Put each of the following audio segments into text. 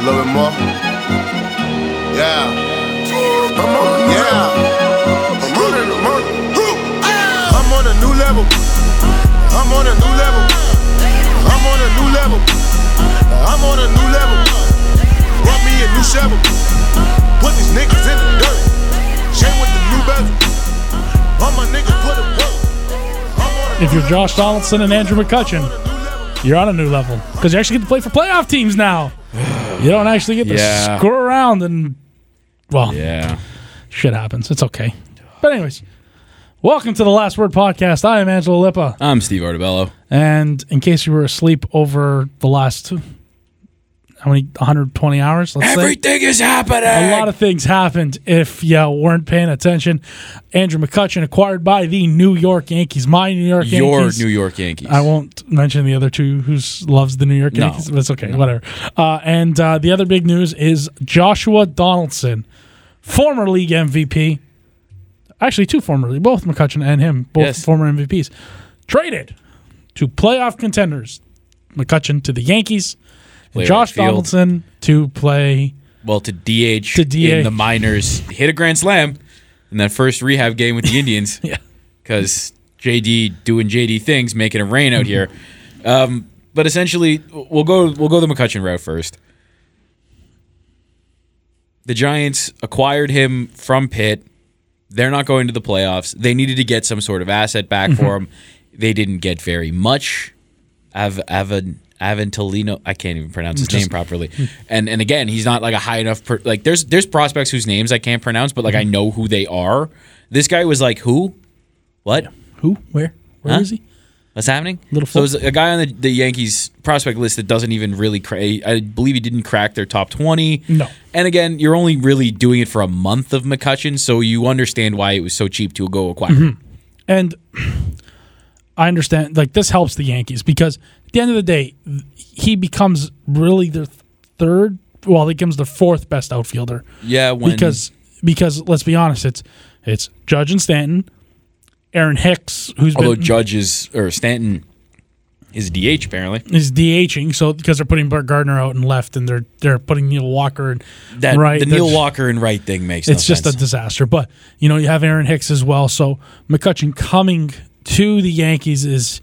A little bit more. Yeah. Yeah. I'm on it, I'm on it. I'm on a new level. I'm on a new level. I'm on a new level. I'm on a new level. Brought me a new shovel. Put these niggas in the dirt. Chain with the new bezel. All my niggas put a work. A If you're Josh Donaldson and Andrew McCutchen, you're on a new level because you actually get to play for playoff teams now. You don't actually get to Yeah. screw around and well, Yeah. shit happens. It's okay. But anyways, welcome to the Last Word podcast. I am Angelo Lippa, I'm Steve Artabello. and in case you were asleep over the last how many 120 hours, let's say. Everything is happening. A lot of things happened if you weren't paying attention. Andrew McCutchen acquired by the New York Yankees. My New York your Yankees. New York Yankees. I won't mention the other two who loves the New York No. Yankees, but it's okay, whatever. Uh, and uh, the other big news is Joshua Donaldson, former league MVP. Actually, two formerly, both McCutchen and him, both Yes. former MVPs, traded to playoff contenders. McCutchen to the Yankees, Josh field. Donaldson to play. well, to DH, To DH. in the minors, hit a grand slam in that first rehab game with the Indians. Yeah. because JD doing JD things, making it rain out here. Um, but essentially, we'll go we'll go the McCutchen route first. The Giants acquired him from Pitt. They're not going to the playoffs. They needed to get some sort of asset back for him. They didn't get very much. Av Avan Aventolino, I can't even pronounce his name properly. Hmm. And and again, he's not like a high enough. Per, like there's there's prospects whose names I can't pronounce, but like I hmm. know who they are. This guy was like who, what? Who? Where? Where is Huh? he? What's happening? Little so there's a guy on the, the Yankees prospect list that doesn't even really. Cra- I believe he didn't crack their top twenty. No. And again, you're only really doing it for a month of McCutchen, so you understand why it was so cheap to go acquire. him. And I understand, like, this helps the Yankees because at the end of the day, he becomes really their third, well, he becomes the fourth best outfielder Yeah, when because, because let's be honest, it's it's Judge and Stanton, Aaron Hicks, who's although been Judge is or Stanton is DH apparently. is DHing, so because they're putting Brett Gardner out and left, and they're they're putting Neil Walker and That right. the Neil just- Walker and right thing makes it's no just sense. a disaster. But you know, you have Aaron Hicks as well. So McCutchen coming to the Yankees is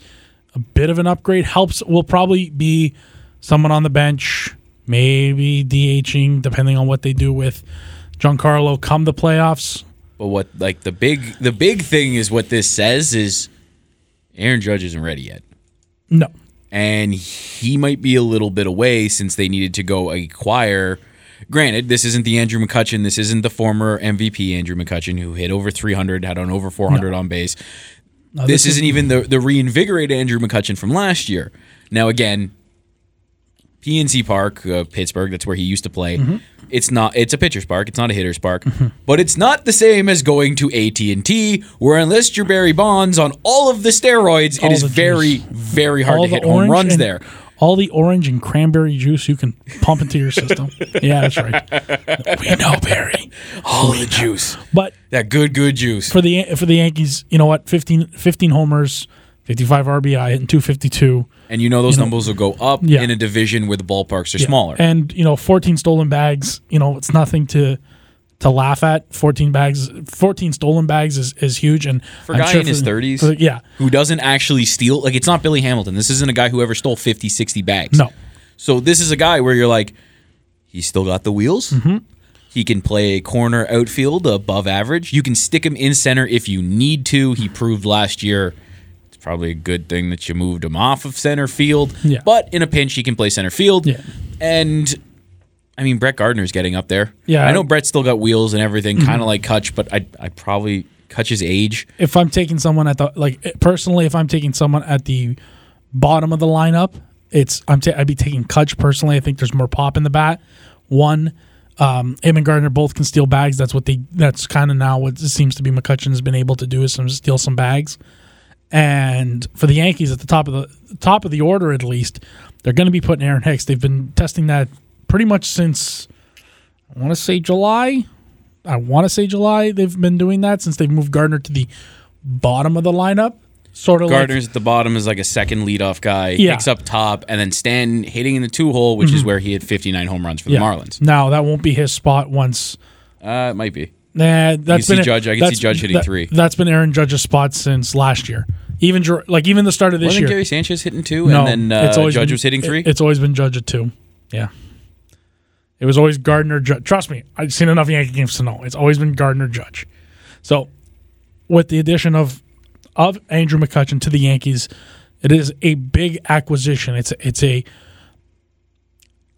a bit of an upgrade. Helps will probably be someone on the bench, maybe DHing, depending on what they do with Giancarlo come the playoffs. but what like the big the big thing is what this says is Aaron Judge isn't ready yet. No. and he might be a little bit away since they needed to go acquire. Granted, this isn't the Andrew McCutchen. This isn't the former MVP Andrew McCutchen who hit over 300, had on over 400 on base. No, this, is- isn't even the the reinvigorated Andrew McCutchen from last year. Now again, PNC Park, uh, Pittsburgh. That's where he used to play. Mm-hmm. It's not. It's a pitcher's park. It's not a hitter's park. But it's not the same as going to AT and T, where unless you're Barry Bonds on all of the steroids, All it is very, very hard all to hit home runs and- there. All the orange and cranberry juice you can pump into your system. yeah, that's right. We know Barry. All the juice, But that good, good juice. for the for the Yankees, you know what? 15, 15 homers, 55 RBI, hitting 252. And you know those numbers will go up Yeah. in a division where the ballparks are smaller. And you know, 14 stolen bags, you know, it's nothing to to laugh at. 14 bags 14 stolen bags is, is huge and For a guy in his 30s? for- yeah. Who doesn't actually steal? Like it's not Billy Hamilton. This isn't a guy who ever stole 50, 60 bags. No. So this is a guy where you're like, he's still got the wheels. Mm-hmm. He can play corner outfield above average. You can stick him in center if you need to. He proved last year. It's probably a good thing that you moved him off of center field. Yeah. But in a pinch, he can play center field. Yeah. And I mean, Brett Gardner's getting up there. Yeah. I know Brett's still got wheels and everything, kind of like Kutch, but I I probably Kutch's age. If I'm taking someone at the like personally if I'm taking someone at the bottom of the lineup, it's I'm ta- I'd be taking Kutch personally. I think there's more pop in the bat. One um, him and Gardner both can steal bags. That's what they. That's kind of now what it seems to be McCutchen has been able to do is some steal some bags. And for the Yankees at the top of the top of the order, at least, they're going to be putting Aaron Hicks. They've been testing that pretty much since I want to say July. I want to say July. They've been doing that since they've moved Gardner to the bottom of the lineup. sort of like Gardner's at the bottom is like a second leadoff guy. Yeah. Hicks up top, and then Stan hitting in the two hole, which is where he had 59 home runs for yeah. the Marlins. Now that won't be his spot once. Uh, it might be. Nah, that's been Judge- I can see Judge hitting that- three. That's been Aaron Judge's spot since last year. Even like even the start of this Wasn't year. Gary Sanchez hitting two, no, and then uh, Judge been- was hitting three? it- it's always been Judge at two. Yeah. It was always Gardner. Ju- Trust me, I've seen enough Yankee games to know it's always been Gardner Judge. So, with the addition of of Andrew McCutchen to the Yankees, it is a big acquisition. It's it's a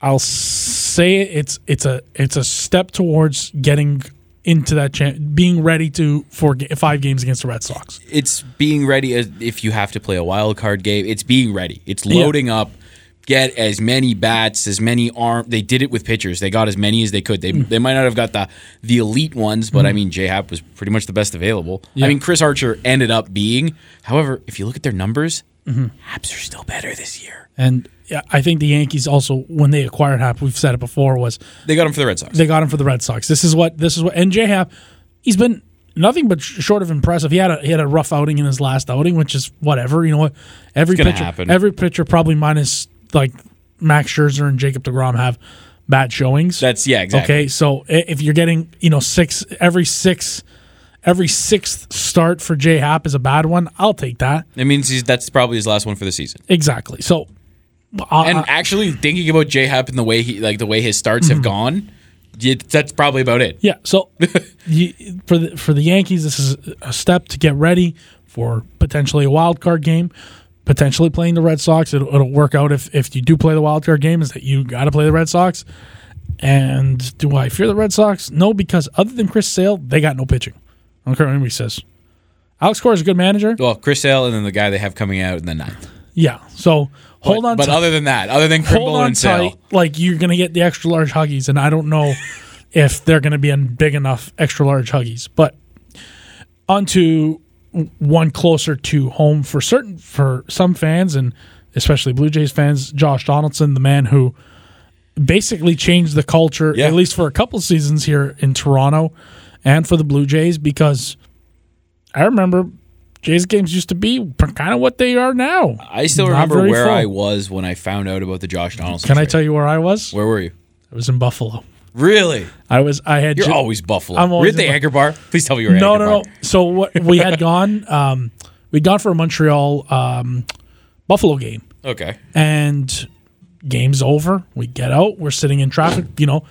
I'll say it, it's it's a it's a step towards getting into that being ready to for five games against the Red Sox. it's being ready if you have to play a wild card game. It's being ready. It's loading up. Get as many bats, as many arm. They did it with pitchers. They got as many as they could. Mm. They they might not have got the the elite ones, but I mean, J Happ was pretty much the best available. Yeah. I mean, Chris Archer ended up being. However, if you look at their numbers, Mm-hmm. Happ's are still better this year. And yeah, I think the Yankees also when they acquired Happ, we've said it before, was They got him for the Red Sox. they got him for the Red Sox. This is what this is what and J Happ, he's been nothing but short of impressive. He had a he had a rough outing in his last outing, which is whatever. You know what? Every pitcher, happen. every pitcher, probably minus like Max Scherzer and Jacob Degrom have bad showings. That's yeah, exactly. Okay, so if you're getting you know six every six every sixth start for J Happ is a bad one, I'll take that It means he's, that's probably his last one for the season. exactly. So. uh, And uh, actually, thinking about J Happ and the way he like the way his starts have gone, that's probably about it. Yeah. So you, for the for the Yankees, this is a step to get ready for potentially a wild card game, potentially playing the Red Sox. It'll, it'll work out if if you do play the wild card game, is that you got to play the Red Sox. And do I fear the Red Sox? No, because other than Chris Sale, they got no pitching. I don't care what anybody says. Alex Cora is a good manager. Well, Chris Sale and then the guy they have coming out in the ninth. Yeah. So hold but, on. But tight. other than that, other than Kimbrel on and Sale, tight. Like you're gonna get the extra large huggies, and I don't know if they're gonna be in big enough extra large huggies. But onto one closer to home for certain for some fans and especially Blue Jays fans, Josh Donaldson, the man who basically changed the culture Yeah. at least for a couple seasons here in Toronto and for the Blue Jays because I remember Jays games used to be kind of what they are now. I still Not remember where full. I was when I found out about the Josh Donaldson. Can I tell you where I was? Where were you? I was in Buffalo. Really? I was. I had. You're ju- always Buffalo. I'm We're always at the Anchor Bar. Please tell me you were at no, Anchor no, Bar. no. So what we had gone. Um, we'd gone for a Montreal um, Buffalo game, Okay. and game's over. We get out. We're sitting in traffic. You know,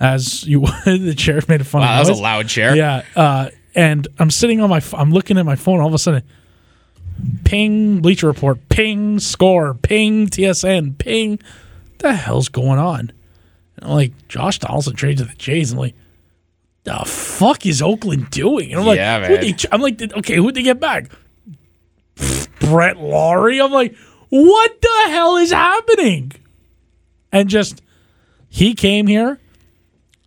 as you the chair made a funny Wow, that was noise. a loud chair. Yeah. Uh, and I'm sitting on my. I'm looking at my phone. All of a sudden, ping Bleacher Report, ping score, ping TSN, ping. The hell's going on? And I'm like, Josh Donaldson traded to the Jays. I'm like, the fuck is Oakland doing? And I'm like, Yeah, man. they I'm like, okay, who'd they get back? Brett Lawrie. I'm like, what the hell is happening? And just he came here,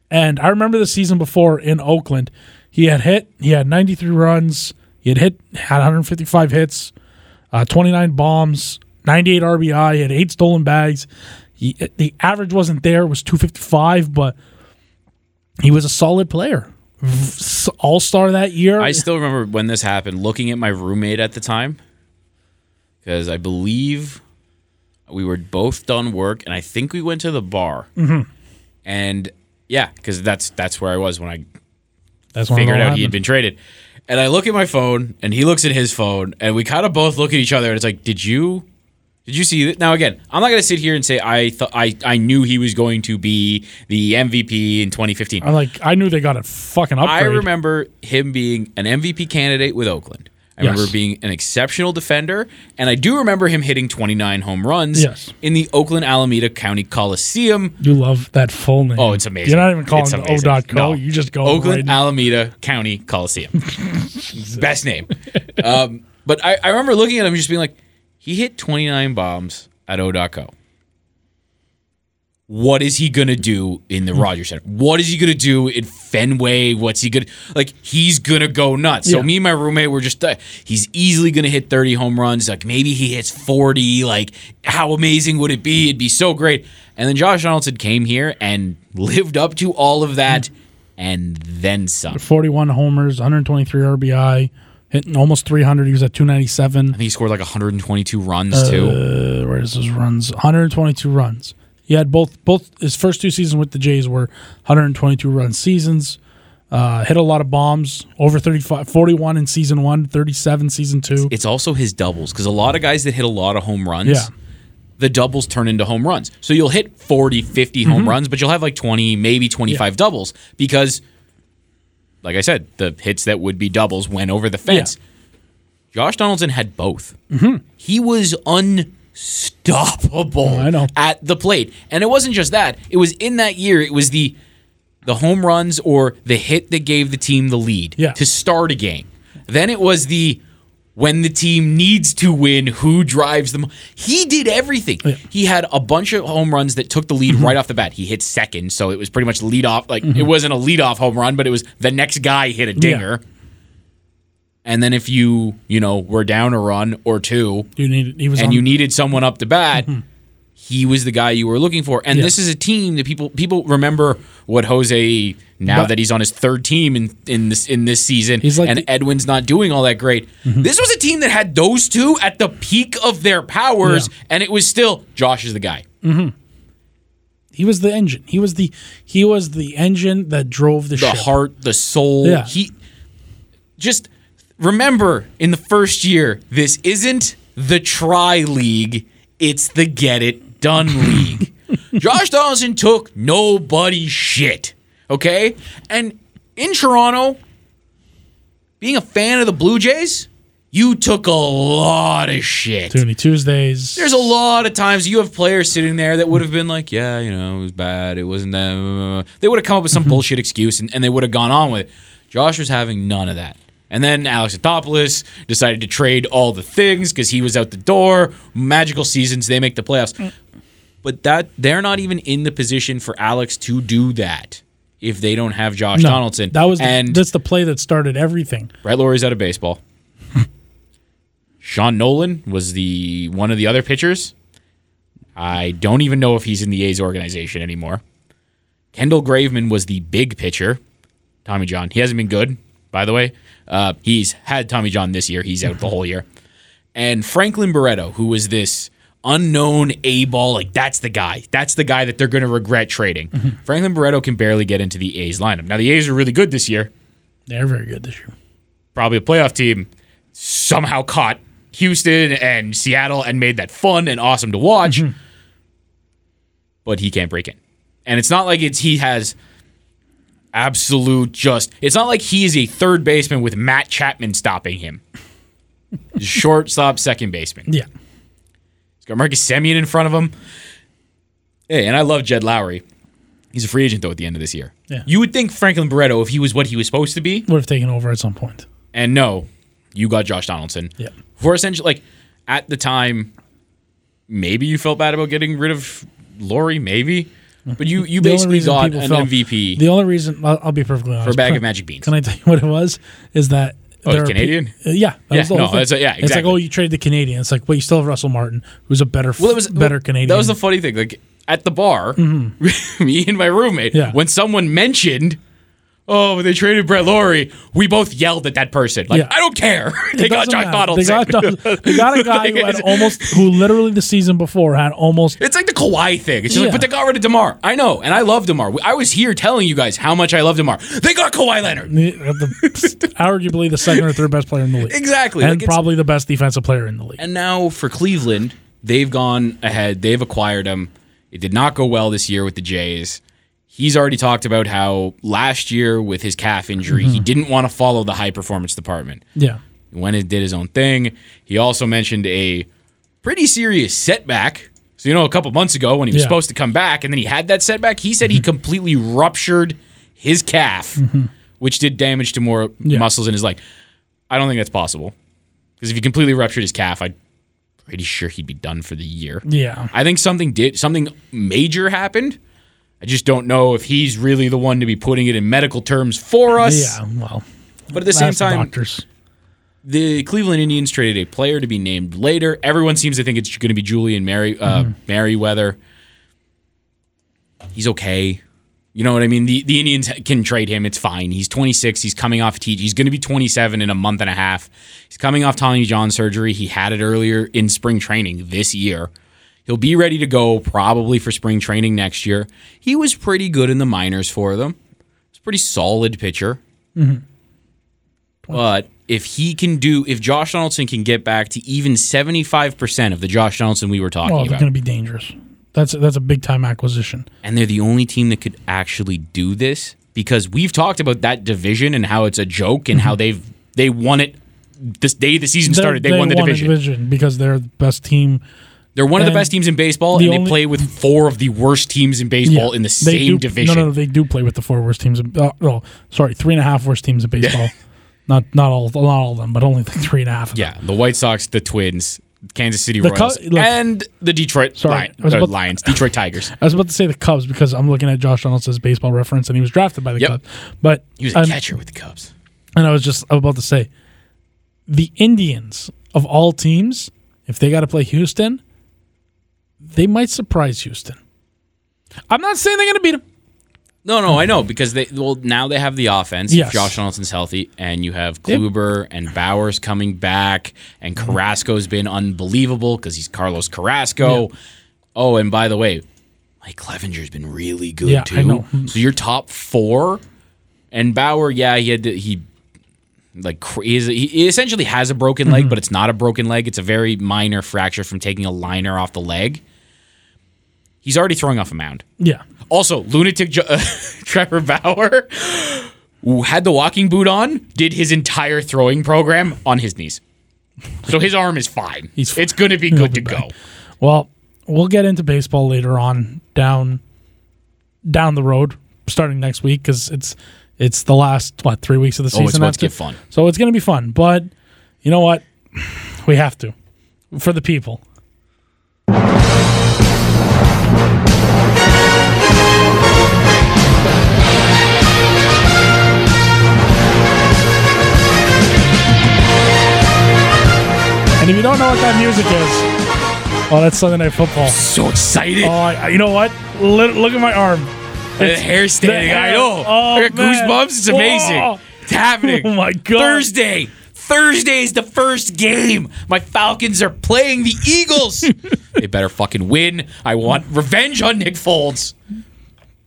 and I remember the season before in Oakland, he had hit, he had 93 runs, he had hit, had 155 hits, uh, 29 bombs, 98 RBI, he had eight stolen bags. He, the average wasn't there, it was 255, but he was a solid player. All star that year. I still remember when this happened, looking at my roommate at the time, because I believe we were both done work, and I think we went to the bar. Mm-hmm. And yeah, because that's that's where I was when I That's figured out he had been traded. And I look at my phone, and he looks at his phone, and we kind of both look at each other, and it's like, did you? Did you see that? Now again, I'm not going to sit here and say I thought I I knew he was going to be the MVP in 2015. I'm like, I knew they got a fucking upgrade. I remember him being an MVP candidate with Oakland. I Yes. remember being an exceptional defender, and I do remember him hitting 29 home runs Yes. in the Oakland Alameda County Coliseum. You love that full name. Oh, it's amazing. You're not even calling it. O.co. No. You just go Oakland right- Alameda County Coliseum. Best name. Um, but I, I remember looking at him just being like, he hit 29 bombs at O.co. What is he gonna do in the Rogers Center? What is he gonna do in Fenway? What's he gonna like? He's gonna go nuts. So Yeah. me and my roommate were just uh, he's easily gonna hit 30 home runs. Like maybe he hits 40. Like how amazing would it be? It'd be so great. And then Josh Donaldson came here and lived up to all of that, and then some. 41 homers, 123 RBI, hitting almost 300. He was at 297. I think he scored like 122 runs too. Uh, where's his runs? 122 runs. He had both both his first two seasons with the Jays were 122 run seasons. Uh, hit a lot of bombs, over 35, 41 in season one, 37 season two. It's also his doubles because a lot of guys that hit a lot of home runs, Yeah. the doubles turn into home runs. So you'll hit 40, 50 Mm-hmm. home runs, but you'll have like 20, maybe 25 doubles because, like I said, the hits that would be doubles went over the fence. Josh Donaldson had both. Mm-hmm. He was unstoppable oh, I know. at the plate. And it wasn't just that. It was in that year, it was the the home runs or the hit that gave the team the lead Yeah. to start a game. Then it was the when the team needs to win, who drives them. He did everything. He had a bunch of home runs that took the lead Mm-hmm. right off the bat. He hit second, so it was pretty much lead off. Like it wasn't a lead off home run, but it was the next guy hit a dinger. And then if you, you know, were down a run or two You need he was and you needed someone up to bat, he was the guy you were looking for. And Yeah. this is a team that people people remember what Jose now But- that he's on his third team in, in this in this season He's like and the- Mm-hmm. Edwin's not doing all that great. This was a team that had those two at the peak of their powers Yeah. and it was still Josh is the guy. he was the engine. He was the he was the engine that drove the, The ship. heart, the soul. Yeah. He just remember in the first year, this isn't the try league, it's the get it done league. Josh Donaldson took nobody's shit. Okay? And in Toronto, being a fan of the Blue Jays, you took a lot of shit. Toonie Tuesdays. There's a lot of times you have players sitting there that would have been like, yeah, you know, it was bad. It wasn't that. They would have come up with some mm-hmm. bullshit excuse and, and they would have gone on with it. Josh was having none of that. And then Alex Anthopoulos decided to trade all the things because he was out the door. Magical seasons, they make the playoffs. Mm. But that they're not even in the position for Alex to do that if they don't have Josh No, Donaldson. That was the, and that's the play that started everything. Brett Lawrie's out of baseball. Sean Nolin was the one of the other pitchers. I don't even know if he's in the A's organization anymore. Kendall Graveman was the big pitcher. Tommy John. He hasn't been good, by the way. Uh, he's had Tommy John this year. He's out the whole year. And Franklin Barreto, who was this unknown A ball, like that's the guy. That's the guy that they're going to regret trading. Franklin Barreto can barely get into the A's lineup. Now, the A's are really good this year They're very good this year. probably a playoff team, somehow caught Houston and Seattle and made that fun and awesome to watch. But he can't break in. And it's not like it's he has absolute just it's not like he is a third baseman with Matt Chapman stopping him. Shortstop, second baseman. Yeah. He's got Marcus Semien in front of him. Hey, and I love Jed Lowrie. He's a free agent though at the end of this year. Yeah. You would think Franklin Barreto, if he was what he was supposed to be, Would have taken over at some point. and no, you got Josh Donaldson. Yeah. For essentially, like at the time, maybe you felt bad about getting rid of Lawrie, maybe, but you you basically got an felt- MVP The only reason I'll, I'll be perfectly honest for a bag of magic beans. Can I tell you what it was? Is that Oh, there are pe- Canadian? uh, yeah, Yeah, no, a- yeah, It's like oh, you traded the Canadian. It's like well, you still have Russell Martin, who's a better, well, it was better Canadian. That was the funny thing. Like at the bar, me and my roommate, Mm-hmm. Yeah. when someone mentioned. Oh, they traded Brett Lawrie. We both yelled at that person. Like, Yeah. I don't care. they It got doesn't matter. Donaldson. They got, they got a guy who had almost, who literally the season before had almost It's like the Kawhi thing. It's just Yeah. like, but they got rid of Demar. I know, and I love Demar. I was here telling you guys how much I love Demar. They got Kawhi Leonard. Uh, the, the, arguably the second or third best player in the league, Exactly. and Like, probably the best defensive player in the league. And now for Cleveland, they've gone ahead. They've acquired him. It did not go well this year with the Jays. He's already talked about how last year with his calf injury, Mm-hmm. he didn't want to follow the high performance department. Yeah, He went and did his own thing. He also mentioned a pretty serious setback. So, you know, a couple months ago when he was Yeah. Mm-hmm. supposed to come back and then he had that setback, he said he completely ruptured his calf, which did damage to more Yeah. muscles in his leg. I don't think that's possible. Because if he completely ruptured his calf, I'm pretty sure he'd be done for the year. yeah. I think something did something major happened. I just don't know if he's really the one to be putting it in medical terms for us. Yeah, well, But at the same time, doctors. the Cleveland Indians traded a player to be named later. Everyone seems to think it's going to be Julian Mary uh, Mm-hmm. Merryweather. He's okay. You know what I mean? The the Indians can trade him. It's fine. He's 26. He's coming off teach. He's going to be 27 in a month and a half. He's coming off Tommy John surgery. He had it earlier in spring training this year. He'll be ready to go probably for spring training next year. He was pretty good in the minors for them. He's a pretty solid pitcher. Mm-hmm. But if he can do, if Josh Donaldson can get back to even 75% of the Josh Donaldson we were talking about. Well, about, going to be dangerous. That's that's a big time acquisition. and they're the only team that could actually do this because we've talked about that division and how it's a joke and how mm-hmm. they've they won it this day the season started. They, won the division. because they're the best team. They're one of the best teams in baseball, the and they play with four of the worst teams in baseball in the same do, division. No, no, no, they do play with the four worst teams. In, uh, oh, sorry, three and a half worst teams in baseball. not not all not all of them, but only like three and a half. Of them. Yeah, the White Sox, the Twins, Kansas City The Royals, look- and the Detroit Sorry, Lion- I was uh, Lions, Detroit Tigers. I was about to say the Cubs because I'm looking at Josh Donaldson's baseball reference, and he was drafted by the Yep. Cubs. But He was a um, catcher with the Cubs. And I was just about to say, the Indians of all teams, if they got to play Houston, they might surprise Houston. I'm not saying they're going to beat them. No, no, I know because they well now they have the offense. Yes. If Josh Donaldson's healthy, and you have Kluber and Bauer's coming back, and Mm-hmm. Carrasco's been unbelievable because he's Carlos Carrasco. Oh, and by the way, Mike Clevinger's been really good Yeah, too. I know. So your top four, and Bauer, yeah, he had to, he like he, essentially has a broken Mm-hmm. leg, but it's not a broken leg. It's a very minor fracture from taking a liner off the leg. He's already throwing off a mound. Yeah. Also, lunatic jo- uh, Trevor Bauer, who had the walking boot on, did his entire throwing program on his knees. So his arm is fine. He's fine. It's going to be good be to back. go. Well, we'll get into baseball later on down down the road, starting next week because it's it's the last what three weeks of the season. Oh, it's about to get fun. So it's going to be fun. But you know what? We have to for the people. And if you don't know what that music is, oh, that's Sunday Night Football. So excited. Oh, I, you know what? Look, look at my arm. the hair standing. the I know. Oh, I got man. goosebumps. It's amazing. Whoa. It's happening. Oh my God. Thursday. Thursday is the first game. My Falcons are playing the Eagles. they better fucking win. I want revenge on Nick Foles.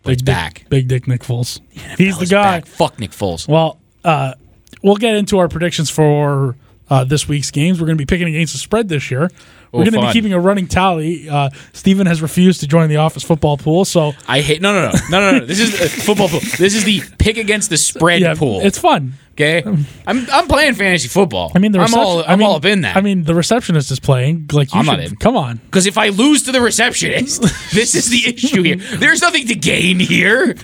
Big dick, back. Big Dick Nick Foles. He's the guy. back. Fuck Nick Foles. Well, uh, we'll get into our predictions for uh, this week's games. We're going to be picking against the spread this year. We're Oh, going to be keeping a running tally. Uh, Steven has refused to join the office football pool, so I hate no no no no no no. This is a football pool. This is the pick against the spread yeah, pool. it's fun. okay. I'm I'm playing fantasy football. I mean, the I'm all I I'm mean, all up in that. I mean, the receptionist is playing. Like, you I'm should, not in. Come on. because if I lose to the receptionist, this is the issue here. There's nothing to gain here.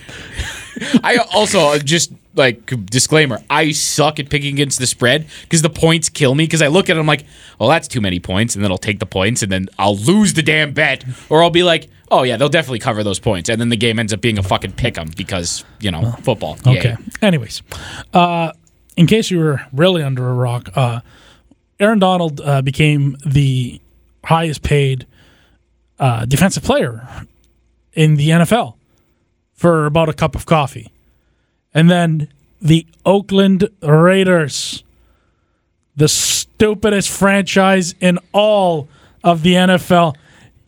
I also uh, just like disclaimer: I suck at picking against the spread because the points kill me. Because I look at it, I'm like, well, that's too many points, and then I'll take the points, and then I'll lose the damn bet, or I'll be like, oh yeah, they'll definitely cover those points, and then the game ends up being a fucking pick 'em because you know football. Yay. Okay. Anyways, uh, in case you were really under a rock, uh, Aaron Donald uh, became the highest paid uh, defensive player in the NFL for about a cup of coffee. And then the Oakland Raiders, the stupidest franchise in all of the NFL.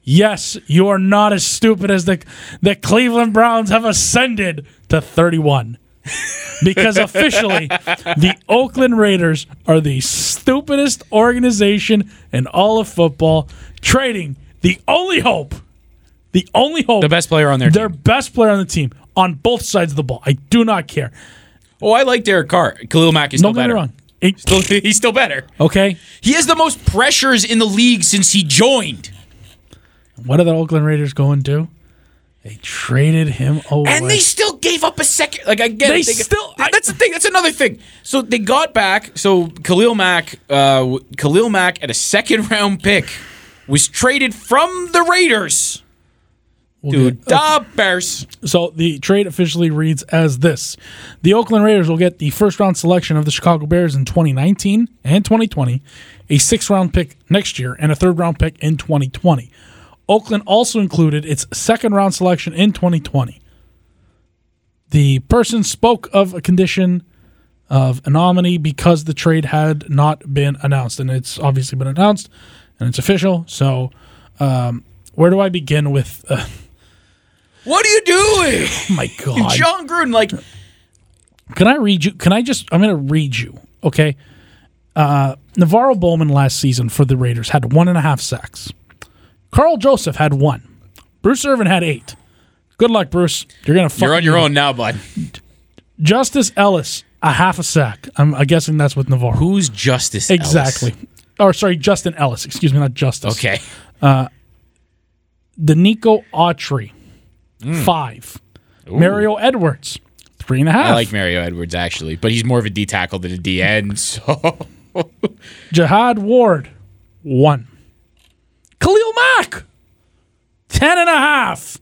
Yes, you are not as stupid as the the Cleveland Browns have ascended to 31. because officially the Oakland Raiders are the stupidest organization in all of football, trading the only hope, the only hope, The best player on their their team. best player on the team on both sides of the ball. I do not care. Oh, I like Derek Carr. Khalil Mack is still Don't get me better. wrong. It- Still, he's still better. okay, He has the most pressures in the league since he joined. what are the Oakland Raiders going to? They traded him away. And they still gave up a second. Like I get They it. still- I- that's the thing. That's another thing. So they got back. So Khalil Mack, uh, w- Khalil Mack at a second round pick was traded from the Raiders to get- the Bears. So the trade officially reads as this: The Oakland Raiders will get the first round selection of the Chicago Bears in 2019 and 2020, a sixth round pick next year, and a third round pick in 2020. Oakland also included its second round selection in 2020. The person spoke of a condition of anomaly because the trade had not been announced, and it's obviously been announced and it's official. So, um, where do I begin with? Uh, What are you doing? oh my God, Jon Gruden, like, Can I read you? Can I just? I'm going to read you. Okay. Uh, NaVorro Bowman last season for the Raiders had one and a half sacks. Karl Joseph had one. Bruce Irvin had eight. Good luck, Bruce. You're gonna. you're on your own now, bud. Justice Ellis a half a sack. I'm, I'm guessing that's with NaVorro. Who's Justice Ellis? exactly? Or sorry, Justin Ellis. Excuse me, not Justice. Okay. Denico Autry, Hmm. five. Mario Edwards, three and a half. I like Mario Edwards, actually, but he's more of a D tackle than a D end, so. Jihad Ward, one. Khalil Mack, ten and a half.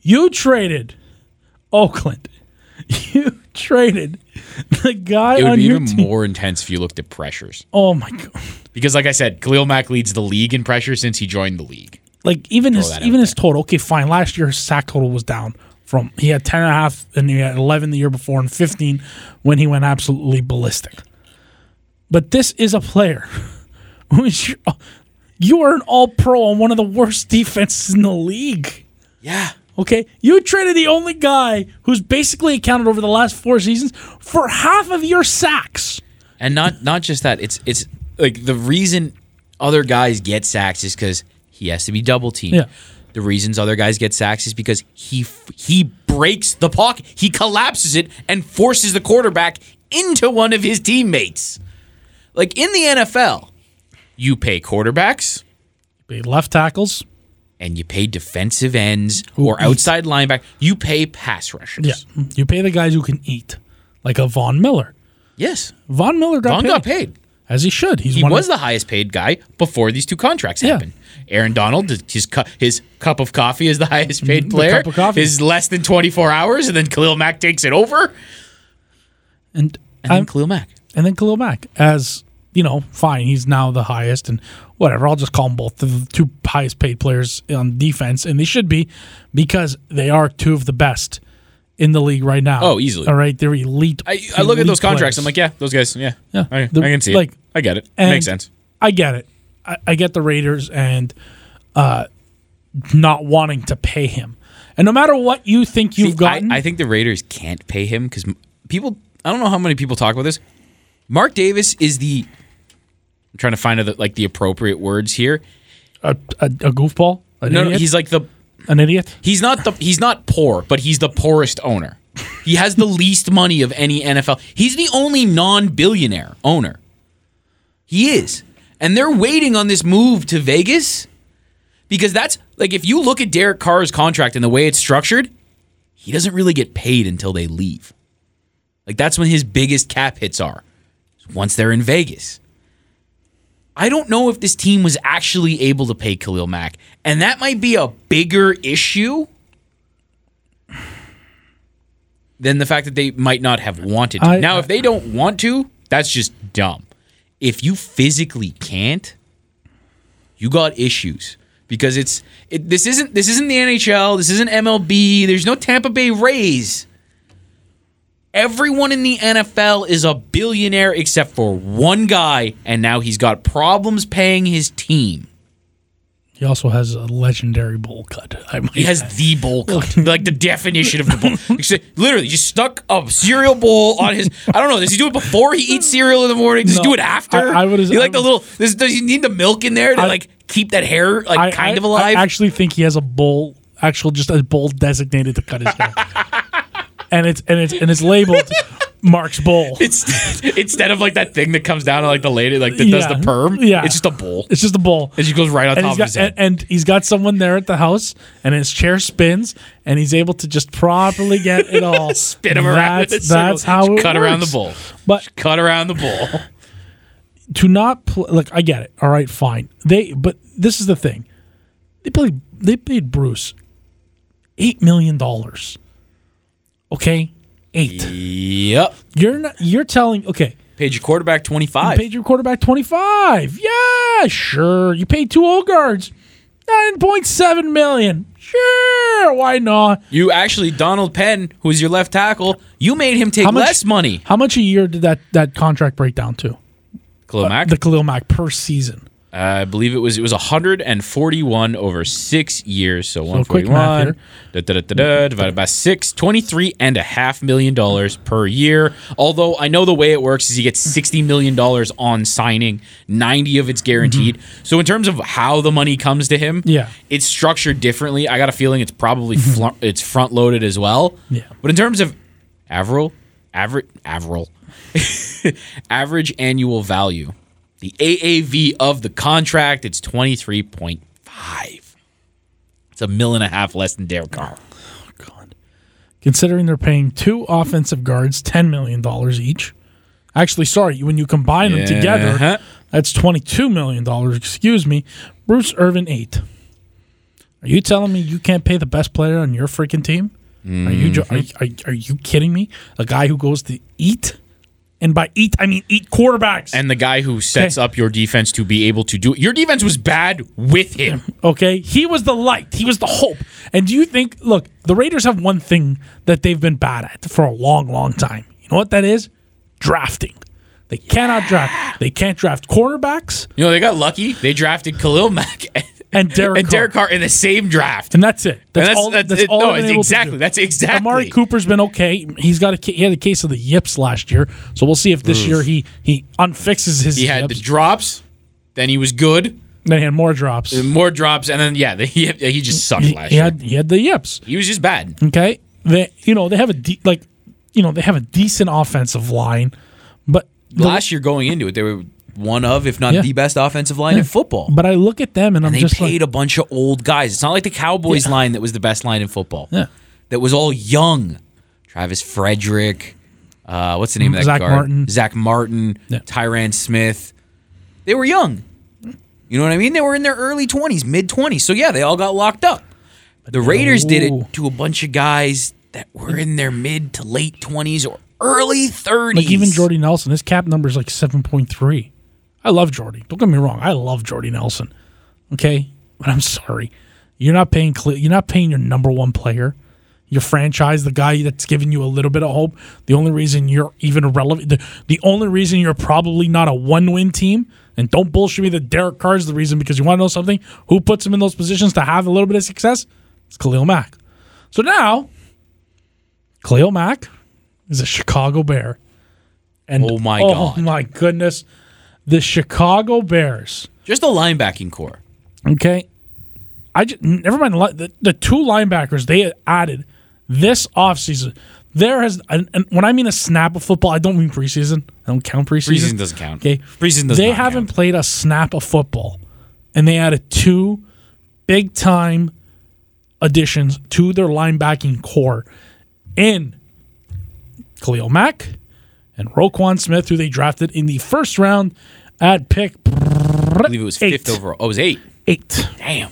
You traded Oakland. You traded the guy It would be even team. more intense if you looked at pressures. Oh my god! Because, like I said, Khalil Mack leads the league in pressure since he joined the league. Like even his even his total. Okay, fine. Last year his sack total was down from he had ten and a half and he had eleven the year before and fifteen when he went absolutely ballistic. But this is a player who is you are an all pro on one of the worst defenses in the league. Yeah. Okay, you traded the only guy who's basically accounted over the last four seasons for half of your sacks. And not not just that, it's it's like the reason other guys get sacks is because he has to be double teamed. Yeah. The reasons other guys get sacks is because he he breaks the pocket, he collapses it, and forces the quarterback into one of his teammates. Like in the NFL, you pay quarterbacks you pay left tackles. and you pay defensive ends or outside linebacker. You pay pass rushers. Yeah, you pay the guys who can eat, like a Von Miller. Yes. Von Miller got Vaughn paid, got paid. As he should. He's He one was of, the highest paid guy before these two contracts Yeah. happened. Aaron Donald, his cu- his cup of coffee is the highest mm, paid the player. cup of coffee. Is less than 24 hours, and then Khalil Mack takes it over. and And I'm- then Khalil Mack. and then Khalil Mack as you know, fine. He's now the highest, and whatever. I'll just call them both the two highest paid players on defense, and they should be because they are two of the best in the league right now. Oh, easily. All right, they're elite. I, I look at those contracts. players. I'm like, yeah, those guys. Yeah, Yeah. I, The- I can see like- it. I get it. Makes sense. I get it. I, I get the Raiders and uh, not wanting to pay him. And no matter what you think you've See, gotten, I, I think the Raiders can't pay him because people. I don't know how many people talk about this. Mark Davis is the. I'm trying to find the, like the appropriate words here. a, a, a goofball, No, no, he's like the an idiot. He's not the he's not poor, but he's the poorest owner. He has the least money of any NFL. He's the only non-billionaire owner. He is. And they're waiting on this move to Vegas because that's like if you look at Derek Carr's contract and the way it's structured, he doesn't really get paid until they leave. Like that's when his biggest cap hits are. Once they're in Vegas. I don't know if this team was actually able to pay Khalil Mack, and that might be a bigger issue than the fact that they might not have wanted to. I- now, if they don't want to, that's just dumb. If you physically can't, you got issues because it's it, this isn't this isn't the NHL, this isn't MLB. There's no Tampa Bay Rays. Everyone in the NFL is a billionaire except for one guy, and now he's got problems paying his team. He also has a legendary bowl cut. I might He has the bowl cut, like the definition of the bowl. Literally, just stuck a cereal bowl on his. I don't know. Does he do it before he eats cereal in the morning? Does he do it after? I- I would've- You like the little? Does, does he need the milk in there to I- like keep that hair like I- kind of alive? I actually think he has a bowl, actual just a bowl designated to cut his hair, and it's and it's and it's labeled Mark's bowl. it's instead of like that thing that comes down to like the lady like that does the perm. Yeah. it's just a bowl. It's just a bowl. It just goes right on and top he's of got his head. and, and he's got someone there at the house, and his chair spins, and he's able to just properly get it all Spin him around. That's, in a circle. that's how Just it cut around the works. bowl. But Cut around the bowl. to not pl- like I get it. All right, fine. They but this is the thing. They paid they paid Bruce eight million dollars. Okay, eight. yep. You're not. You're telling. Okay, Paid your quarterback twenty five. you paid your quarterback twenty five. Yeah, sure. You paid two old guards Nine point seven million. Sure, why not? You actually Donald Penn, who was your left tackle, you made him take much- less money. How much a year did that that contract break down to? Khalil uh, Mack, The Khalil Mack per season. I believe it was it was 141 over six years. So, quick 141 da, da, da, divided by six, 23 and a half million dollars per year. Although I know the way it works is you get 60 million dollars on signing, 90 of it's guaranteed. So in terms of how the money comes to him, Mm-hmm. Yeah. it's structured differently. I got a feeling it's probably fl- it's front loaded as well. Mm-hmm. Yeah. But in terms of Avril, average, Avril, average annual value, the AAV of the contract, it's 23.5. It's a mill and a half less than Derek Carr. God. Considering they're paying two offensive guards $10 million each. Actually, sorry, when you combine them together, Uh-huh. that's $22 million. Excuse me. Bruce Irvin, eight. Are you telling me you can't pay the best player on your freaking team? Are you jo- are, are, are you kidding me? A guy who goes to eat, and by eat I mean eat quarterbacks. And the guy who sets Okay. up your defense to be able to do it. Your defense was bad with him. Okay, he was the light. He was the hope. And do you think? Look, the Raiders have one thing that they've been bad at for a long, long time. You know what that is? Drafting. They cannot draft. They can't draft cornerbacks You know, they got lucky. They drafted Khalil Mack and, and Derek and Derek Carr in the same draft. and that's it. That's, And all. That's, it- all. no, exactly. That's exactly. Amari Cooper's been okay. He's got a he had a case of the yips last year, so we'll see if this mm. year he he unfixes his He had the drops. Then he was good. then he had more drops. Uh, more drops, and then yeah, the, he he just sucked He, last he year. had he had the yips. he was just bad. Okay, they you know they have a de- like you know they have a decent offensive line, but the- Last year going into it, they were one of, if not Yeah. the best offensive line in football. But I look at them and I'm they just paid like, a bunch of old guys. It's not like the Cowboys line that was the best line in football. Yeah. That was all young. Travis Frederick. Uh, what's the name of that Zack guard? Martin. Zack Martin. Yeah. Tyron Smith. They were young. You know what I mean? They were in their early 20s, mid 20s. So yeah, they all got locked up. The Raiders did it to a bunch of guys that were in their mid to late 20s or early 30s. like even Jordy Nelson, his cap number is like seven point three. I love Jordy. Don't get me wrong, I love Jordy Nelson. Okay, but I'm sorry, you're not paying. You're not paying your number one player, your franchise, the guy that's giving you a little bit of hope. The only reason you're even relevant, the, the only reason you're probably not a one win team. And don't bullshit me that Derek Carr is the reason because you want to know something? Who puts him in those positions to have a little bit of success? It's Khalil Mack. So now, Khalil Mack is a Chicago Bear. And Oh my god. oh God. my goodness. The Chicago Bears. Just the linebacking corps. Okay. I just never mind the, the two linebackers they added this offseason. There has and, and when I mean a snap of football, I don't mean preseason. I don't count preseason. Preseason doesn't count. Okay. Preseason does They haven't count. played a snap of football. And they added two big time additions to their linebacking corps in Khalil Mack and Roquan Smith, who they drafted in the first round at pick I believe it was Eight. fifth overall. Oh, it was eight. eight. Damn.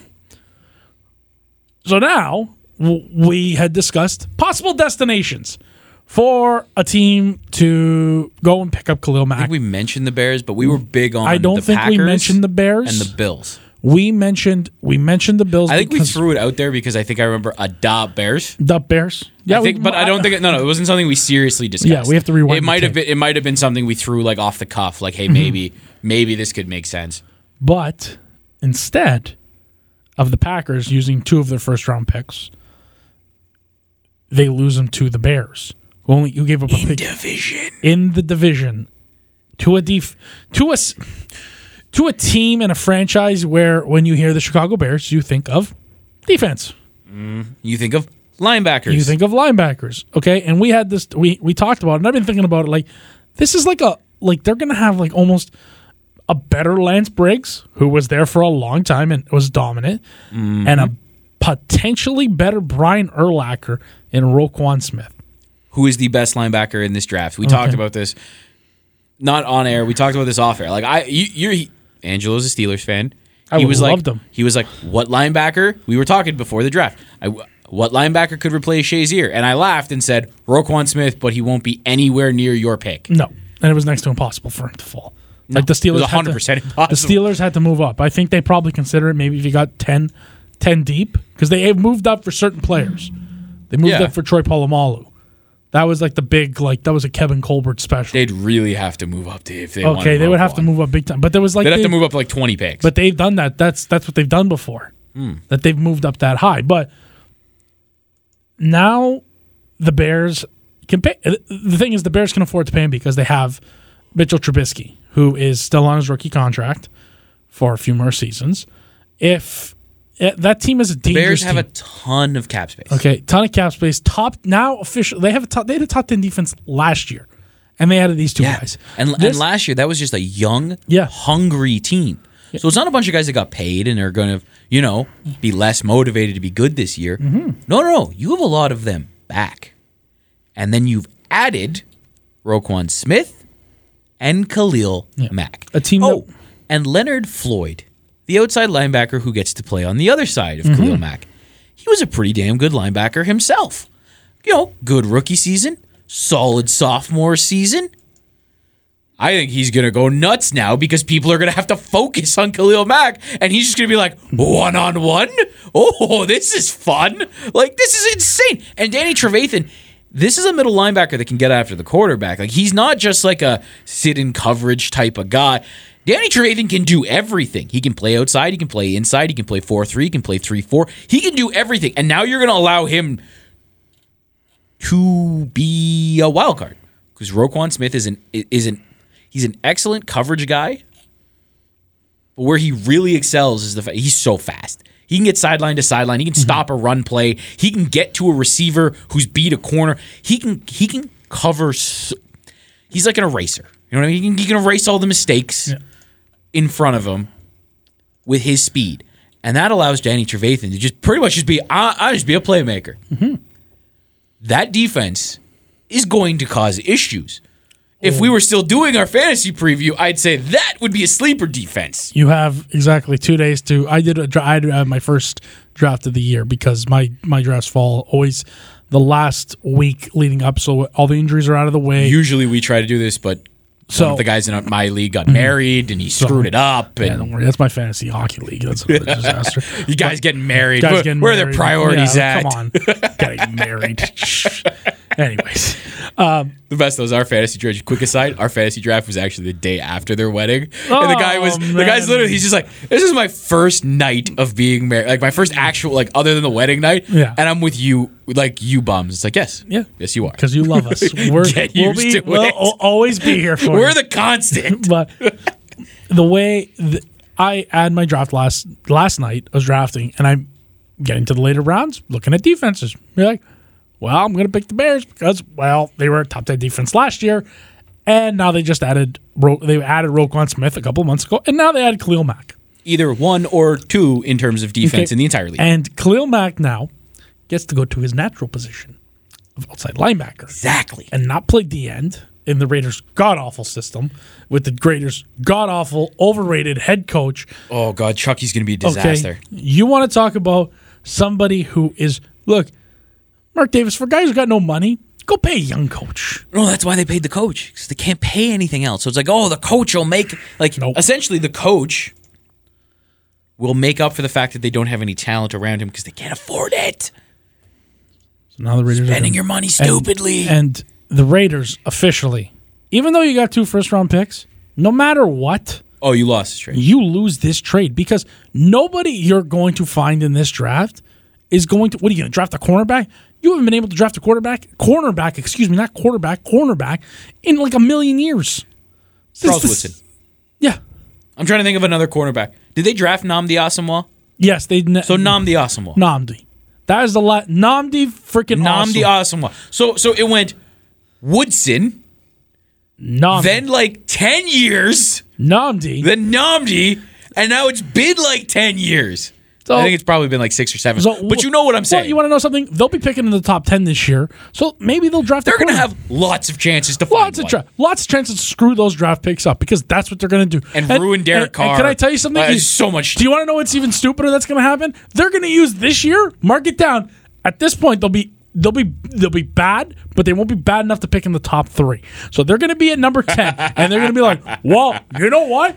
So now we had discussed possible destinations for a team to go and pick up Khalil Mack. I think we mentioned the Bears, but we were big on. I don't think we mentioned the Bears. and the Bills. We mentioned we mentioned the Bills. I think we threw it out there because I think I remember a da Bears. the Bears. Yeah, I think, we- but I don't think it, no, no, it wasn't something we seriously discussed. Yeah, we have to rewind It might have been, it might have been something we threw like off the cuff, like, hey, mm-hmm. maybe, maybe this could make sense. But instead of the Packers using two of their first round picks, they lose them to the Bears. Who Only you gave up a pick Division. in the division to a def- to a to a team and a franchise where when you hear the Chicago Bears, you think of defense. Mm, you think of linebackers. You think of linebackers, okay? And we had this. We we talked about it. And I've been thinking about it. Like this is like a like they're gonna have like almost a better Lance Briggs, who was there for a long time and was dominant, mm-hmm. and a potentially better Brian Urlacher and Roquan Smith. who is the best linebacker in this draft. We talked about this not on air. We talked about this off air. Like I, you, you're Angelo's a Steelers fan. I he was loved like, him. he was like, what linebacker? We were talking before the draft. I, what linebacker could replace Shazier? And I laughed and said Roquan Smith, but he won't be anywhere near your pick. No, and it was next to impossible for him to fall. like the Steelers, had to- 100% the. Steelers had to move up. I think they probably consider it maybe if you got 10, 10 deep because they have moved up for certain players. They moved Yeah. up for Troy Polamalu. That was like the big like that was a Kevin Colbert special. They'd really have to move up to if they. okay, they would have to move up big time, but there was like They'd have to move up like twenty picks. But they've done that. That's that's what they've done before. Hmm. That they've moved up that high. But now the Bears can pay. The thing is, the Bears can afford to pay him because they have Mitchell Trubisky, who is still on his rookie contract for a few more seasons. If eh, that team is a dangerous Bears have a ton of cap space. okay, ton of cap space. Top now official. They have a top. They had a top ten defense last year, and they added these two Yeah. guys. And, This- and last year that was just a young, Yeah. hungry team. So it's not a bunch of guys that got paid and are going to, you know, be less motivated to be good this year. Mm-hmm. No, no, no. You have a lot of them back, and then you've added Roquan Smith and Khalil Mack. A team Oh, that- and Leonard Floyd, the outside linebacker who gets to play on the other side of Mm-hmm. Khalil Mack. He was a pretty damn good linebacker himself. You know, good rookie season, solid sophomore season. I think he's gonna go nuts now because people are gonna have to focus on Khalil Mack, and he's just gonna be like one on one. Oh, this is fun! Like this is insane. And Danny Trevathan, this is a middle linebacker that can get after the quarterback. Like he's not just like a sit in coverage type of guy. Danny Trevathan can do everything. He can play outside. He can play inside. He can play four three. He can play three four. He can do everything. And now you're gonna allow him to be a wild card because Roquan Smith is an is an he's an excellent coverage guy, but where he really excels is the fa- he's so fast. He can get sideline to sideline. He can mm-hmm. stop a run play. He can get to a receiver who's beat a corner. He can he can cover. So, he's like an eraser. You know what I mean? He can, he can erase all the mistakes in front of him with his speed, and that allows Danny Trevathan to just pretty much just be I, I just be a playmaker mm-hmm. that defense is going to cause issues. If we were still doing our fantasy preview, I'd say that would be a sleeper defense. You have exactly two days to. I did. A, I had uh, my first draft of the year because my my drafts fall always the last week leading up, so all the injuries are out of the way. Usually we try to do this, but So- one of the guys in my league got mm-hmm. married and he screwed it up. yeah, And don't worry, that's my fantasy hockey league. That's a disaster. you guys getting married. Guys where getting where are their priorities Yeah, at? Come on, getting married. Anyways, um, The best though is our fantasy draft. Quick aside, our fantasy draft was actually the day after their wedding, and the guy Oh, was the guy's literally he's just like, "This is my first night of being married, like my first actual like other than the wedding night." Yeah. and I'm with you, like you bums. It's like yes, Yeah. yes you are. because you love us, we're Get we'll be to we'll it. always be here for. We're the constant. but the way th- I had my draft last last night, I was drafting, and I'm getting to the later rounds, looking at defenses. You're like, well, I'm going to pick the Bears because, well, they were a top ten defense last year, and now they just added Ro- they added Roquan Smith a couple months ago, and now they added Khalil Mack. Either one or two in terms of defense Okay. in the entire league. And Khalil Mack now gets to go to his natural position of outside linebacker exactly. and not play the end in the Raiders' god awful system with the Raiders' god awful, overrated head coach. Oh god, Chucky's gonna be a disaster. Okay, you want to talk about somebody who is look, Mark Davis for guys who got no money. Go pay a young coach. No, that's why they paid the coach because they can't pay anything else. So it's like, oh, the coach will make like Nope. essentially the coach will make up for the fact that they don't have any talent around him because they can't afford it. So now the Raiders Spending your money stupidly. and the Raiders officially, even though you got two first round picks, no matter what, oh, you lost this trade. you lose this trade because nobody you're going to find in this draft is going to. What are you going to draft a cornerback? You haven't been able to draft a quarterback, cornerback, excuse me, not quarterback, cornerback in like a million years. This- Charles this- Woodson. Yeah. I'm trying to think of another cornerback. Did they draft Nnamdi Asomugha? Yes, they. Ne- So Nnamdi Asomugha. Nnamdi. That is the la- Nnamdi freaking Nnamdi awesome. Asomugha. So so it went Woodson, Nnamdi. then like 10 years, Nnamdi. then Nnamdi, and now it's been like 10 years. So- I think it's probably been like six or seven. So- but you know what I'm saying. Well, you want to know something? They'll be picking in the top ten this year, so maybe they'll draft. They're going to have lots of chances to lots of one. lots of chances to screw those draft picks up because that's what they're going to do And ruin Derek and- and Carr. can I tell you something? Uh, You- so much- Do you want to know what's even stupider that's going to happen? They're going to use this year. Mark it down. At this point, they'll be they'll be they'll be bad, but they won't be bad enough to pick in the top three. So they're going to be at number ten, and they're going to be like, well, you know what?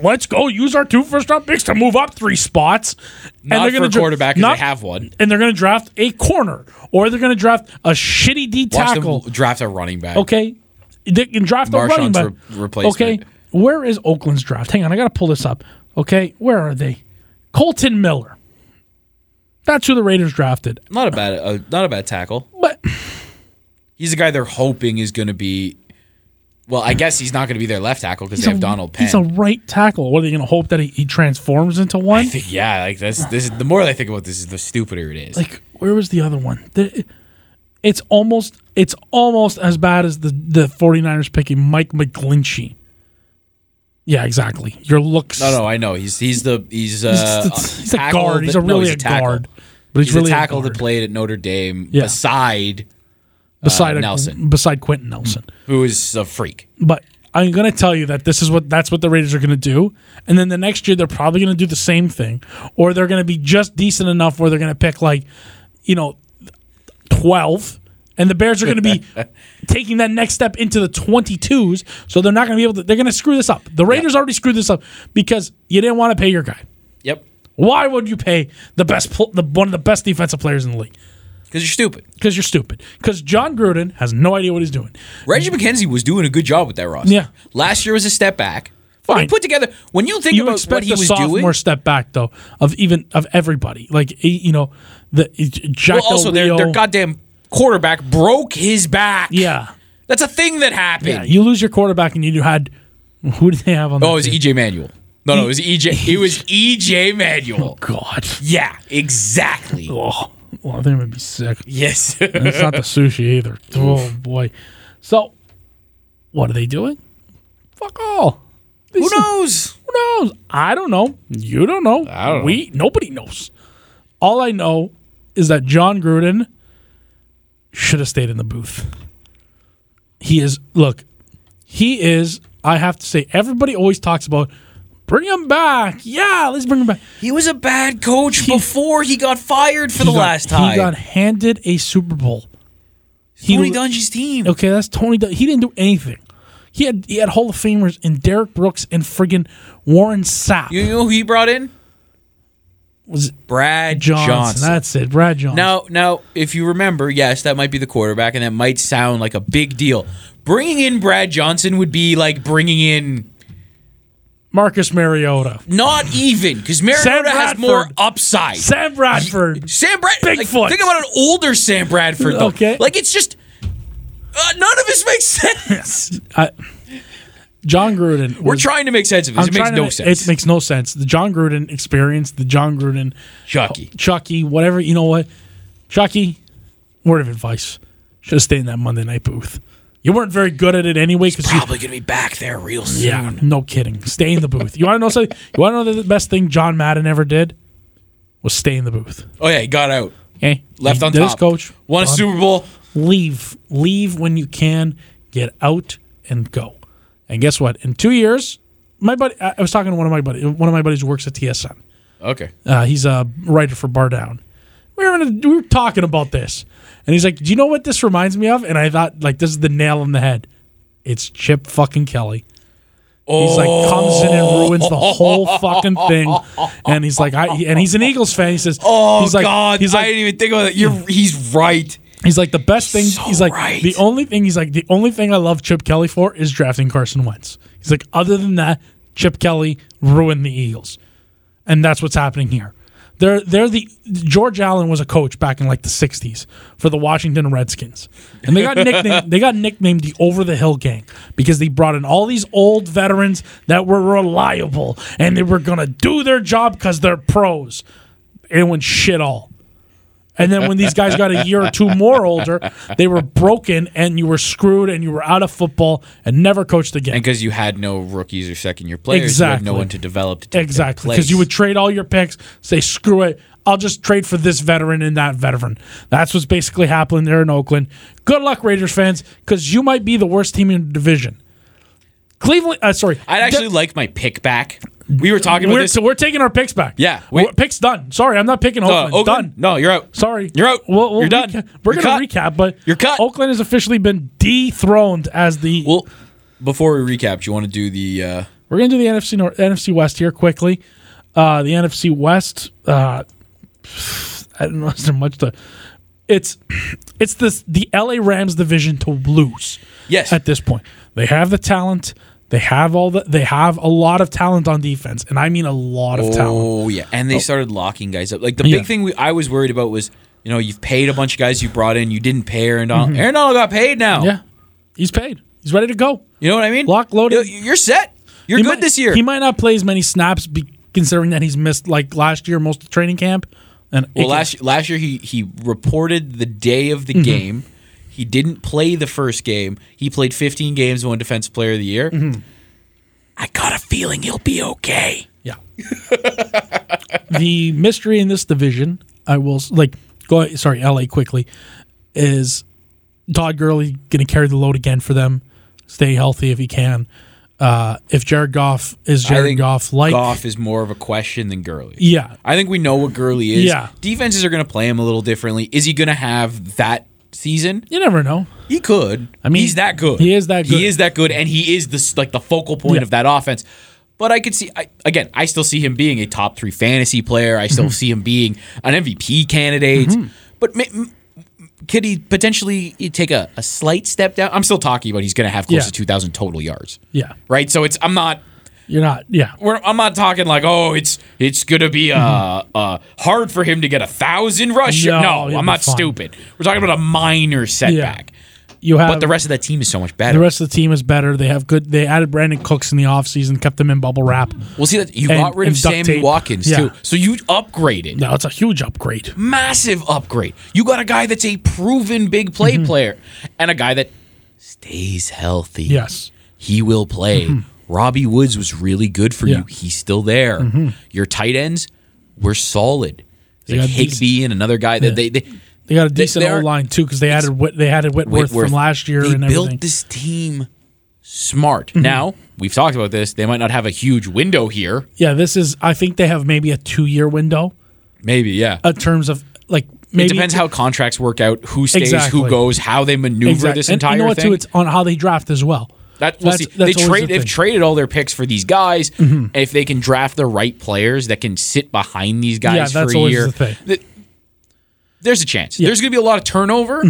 Let's go use our two first round picks to move up three spots. Not they're for gonna dra- quarterback not- they have one. and they're going to draft a corner, or they're going to draft a shitty D tackle. draft a running back. Okay, they can draft a running back. re- replacement. Okay, where is Oakland's draft? Hang on, I got to pull this up. Okay, where are they? Kolton Miller. That's who the Raiders drafted. Not a bad, uh, not a bad tackle. But He's the guy they're hoping is going to be. Well, I guess he's not going to be their left tackle because they have Donald Penn. He's a right tackle. What are they going to hope that he, he transforms into one? Think, yeah, like that's this. Is, the more I think about this, is the stupider it is. Like, where was the other one? The- it's almost it's almost as bad as the the 49ers picking Mike McGlinchey. Yeah, exactly. Your looks. no, no, I know he's he's the he's uh, he's, he's a guard. He's that- a no, really a, tackle. guard. But he's, He's really a tackle that played at Notre Dame Yeah. beside beside uh, a- Nelson. beside Quenton Nelson. who is a freak. But I'm gonna tell you that this is what that's what the Raiders are gonna do, and then the next year they're probably gonna do the same thing, or they're gonna be just decent enough where they're gonna pick like, you know, twelve, and the Bears are gonna be taking that next step into the twenty twos, so they're not gonna be able to. They're gonna screw this up. The Raiders already screwed this up because you didn't want to pay your guy. Yep, Why would you pay the best, pl- the one of the best defensive players in the league? because you're stupid. Because you're stupid. Because Jon Gruden has no idea what he's doing. Reggie McKenzie was doing a good job with that roster. Yeah. last year was a step back. He Fine. put together when you think you about what expect he a was sophomore doing. step back though of even of everybody like you know the Jack Well, also, their, Rio, their goddamn quarterback broke his back. yeah That's a thing that happened. yeah you lose your quarterback and you had who did they have on the. oh, it was team? EJ Manuel. No, no, it was EJ. It was EJ Manuel. Oh God Yeah, exactly. oh well, I think I'm gonna be sick Yes. it's not the sushi either oh boy so what are they doing fuck all Who knows? Who knows? I don't know. You don't know. I don't know. We nobody knows. All I know is that Jon Gruden should have stayed in the booth. He is look, he is, I have to say, everybody always talks about bring him back. Yeah, let's bring him back. He was a bad coach before he got fired for the got- last time. He got handed a Super Bowl. He Tony Dungy's team. Okay, that's Tony. Dun- He didn't do anything. He had he had Hall of Famers in Derrick Brooks and friggin' Warren Sapp. You know who he brought in? Was Brad Johnson. Johnson. That's it, Brad Johnson. Now, now, if you remember, yes, that might be the quarterback, and that might sound like a big deal. Bringing in Brad Johnson would be like bringing in Marcus Mariota, not even because Mariota has more upside. Sam Bradford. Sam Bradford. Like, Bigfoot. think about an older Sam Bradford, though. Okay. Like it's just uh, none of this makes sense. I- Jon Gruden. We're trying to make sense of this. I'm it makes no ma- sense. It makes no sense. The Jon Gruden experience, the Jon Gruden, Chucky. Chucky, whatever. You know what, Chucky? Word of advice: should have stayed in that Monday night booth. You weren't very good at it anyway because you. Probably gonna be back there real soon. Yeah, no kidding. Stay in the booth. You want to know something? You want to know the best thing John Madden ever did? Was stay in the booth. Oh yeah, he got out. Okay, Left He on did his top. coach Won a Super Bowl. leave leave when you can get out and go and guess what in two years my buddy i was talking to one of my buddy one of my buddies works at tsn Okay. uh, he's a writer for BarDown we were, in a, we were talking about this and he's like do you know what this reminds me of and i thought like this is the nail on the head it's chip fucking kelly He's like comes in and ruins the whole fucking thing, and he's like, I and he's an Eagles fan. He says, Oh he's like, God! he's like, I didn't even think about that. You're, he's right. He's like the best thing. So he's like right. the only thing. He's like the only thing I love Chip Kelly for is drafting Carson Wentz. He's like other than that, Chip Kelly ruined the Eagles, and that's what's happening here. They're they're the George Allen was a coach back in like the '60s for the Washington Redskins, and they got nicknamed they got nicknamed the Over the Hill Gang because they brought in all these old veterans that were reliable and they were gonna do their job because they're pros. It went shit all. And then when these guys got a year or two more older, they were broken and you were screwed and you were out of football and never coached again. And because you had no rookies or second year players, you Exactly. had no one to develop to Exactly. Because you would trade all your picks, say, screw it. I'll just trade for this veteran and that veteran. That's what's basically happening there in Oakland. Good luck, Raiders fans, because you might be the worst team in the division. Cleveland. Uh, sorry, I'd actually like my pick back. We were talking about We're, this. so we're taking our picks back. Yeah, we- picks done. Sorry, I'm not picking Oakland. Oakland? Done. No, you're out. Sorry, You're out. We'll, we'll You're done. reca- We're You're going to cut. recap, but You're cut. Oakland has officially been dethroned as the. Well, before we recap, do you want to do the? Uh, we're going to do the NFC North, NFC West here quickly. Uh, the NFC West. Uh, I don't know. Is there much to? It's it's this the LA Rams division to lose. Yes. At this point, they have the talent. They have all the. They have a lot of talent on defense, and I mean a lot of talent. oh yeah, and they started locking guys up. Like the Yeah. big thing we, I was worried about was, you know, you've paid a bunch of guys you brought in, you didn't pay Aaron Donald. Aaron Donald got paid now. Mm-hmm. Yeah, he's paid. He's ready to go. You know what I mean? Lock, loaded. You- You're set. You're He good might- this year. He might not play as many snaps, be, considering that he's missed like last year most of training camp. And Well, last last year he he reported the day of Mm-hmm. the game. He didn't play the first game. He played 15 games, and won Defensive Player of the Year. Mm-hmm. I got a feeling he'll be okay. yeah. the mystery in this division, I will like go. Sorry, LA quickly is Todd Gurley going to carry the load again for them. Stay healthy if he can. Uh, if Jared Goff is Jared Goff, like Goff is more of a question than Gurley. yeah, I think we know what Gurley is. Yeah. Defenses are going to play him a little differently. Is he going to have that season? you never know. He could. I mean, he's that good. he is that good. He is that good, and he is the like the focal point Yeah. of that offense. But I could see I, again. I still see him being a top three fantasy player. I Mm-hmm. still see him being an MVP candidate. But ma- could he potentially take a, a slight step down? I'm still talking about he's going to have close Yeah. to 2,000 total yards, Yeah, right? So it's I'm not you're not. Yeah, we're, I'm not talking like, oh, it's it's gonna be uh, uh hard for him to get a thousand rush. No, No, I'm not fine. stupid. We're talking about a minor setback. you have But the rest of that team is so much better. The rest of the team is better. They have good. They added Brandin Cooks in the offseason, kept them in bubble wrap. We'll see that you And- got rid of Sammy tape. Watkins Yeah. too, so you upgraded. No, it's a huge upgrade. Massive upgrade. You got a guy that's a proven big play Mm-hmm. player, and a guy that stays healthy. Yes. he will play. Robbie Woods was really good for Yeah. you. He's still there. Your tight ends were solid. They Like Higbee and another guy that they, they They got a decent they are- O line too because they added they added Whitworth, Whitworth. from last year They and built everything. this team smart. Mm-hmm. Now we've talked about this. They might not have a huge window here. yeah, this is. I think they have maybe a two year window Maybe yeah. in terms of like maybe it depends how contracts work out, who stays, Exactly. who goes, how they maneuver exactly. this and entire you know what thing. too? It's on how they draft as well. That we'll that's- see. that's they trade. The they've traded all their picks for these guys. And if they can draft the right players that can sit behind these guys Yeah, for a year, the there's a chance. There's going to be a lot of turnover.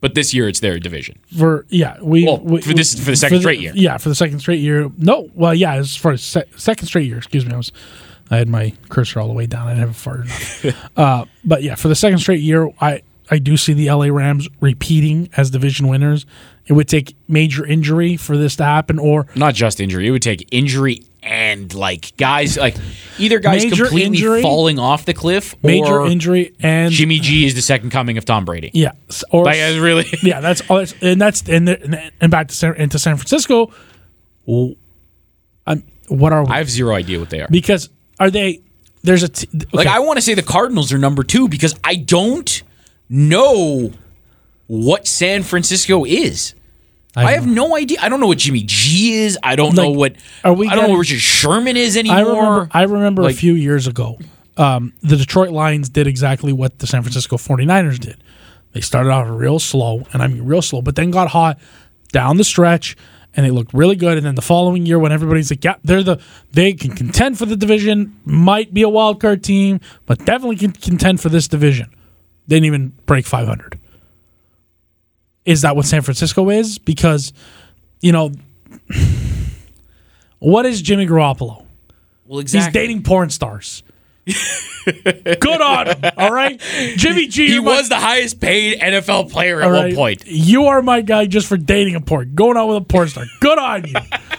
But this year, it's their division. For yeah, we, Well, we- for this- for the second straight year. Yeah, for the second straight year. No, well, yeah, it's for the se- second straight year. Excuse me, I was I had my cursor all the way down. I didn't have it far enough. uh, but yeah, for the second straight year, I I do see the LA Rams repeating as division winners. It would take major injury for this to happen, or Not just injury. It would take injury and like guys like either guys Major completely injury- falling off the cliff major injury and Jimmy G is the second coming of Tom Brady. yeah, or Like it's really yeah, that's all. That's, and that's and the, and back to San, into San Francisco. Well, I'm, what are we? I have zero idea what they are. because are they? There's a t- Like. I want to say the Cardinals are number two because I don't know what San Francisco is. I, have no idea. I don't know what Jimmy G is. I don't know what. are we I don't know what Richard Sherman is anymore. I remember. I remember Like- a few years ago, um, the Detroit Lions did exactly what the San Francisco 49ers did. They started off real slow, and I mean real slow, but then got hot down the stretch, and they looked really good. And then the following year, when everybody's like, "Yeah, they're the they can contend for the division, might be a wild card team, but definitely can contend for this division," they didn't even break 500. Is that what San Francisco is? Because, you know, what is Jimmy Garoppolo? well, exactly. He's dating porn stars. Good on him. All right, Jimmy G. He you're my- was the highest paid NFL player at all one point. You are my guy just for dating a porn, going out with a porn star. Good on you.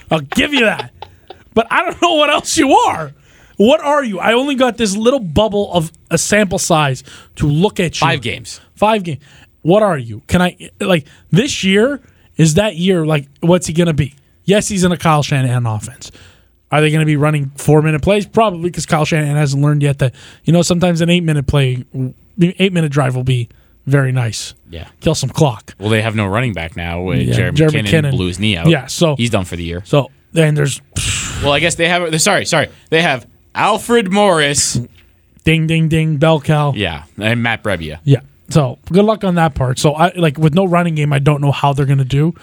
I'll give you that. But I don't know what else you are. What are you? I only got this little bubble of a sample size to look at you. Five games. Five games. What are you? Can I like this year? Is that year like what's he gonna be? Yes, he's in a Kyle Shanahan offense. Are they going to be running four minute plays? Probably because Kyle Shanahan hasn't learned yet that you know sometimes an eight minute play, eight minute drive will be very nice. Yeah. Kill some clock. Well, they have no running back now. Yeah, Jeremy, Jeremy McKinnon, Kinnon. blew his knee out. Yeah, so- he's done for the year. So then there's Well, I guess they have. Sorry, sorry. They have Alfred Morris. ding, ding, ding, bell cow. Yeah, and Matt Breida. Yeah. So good luck on that part. So I like with no running game, I don't know how they're going to do.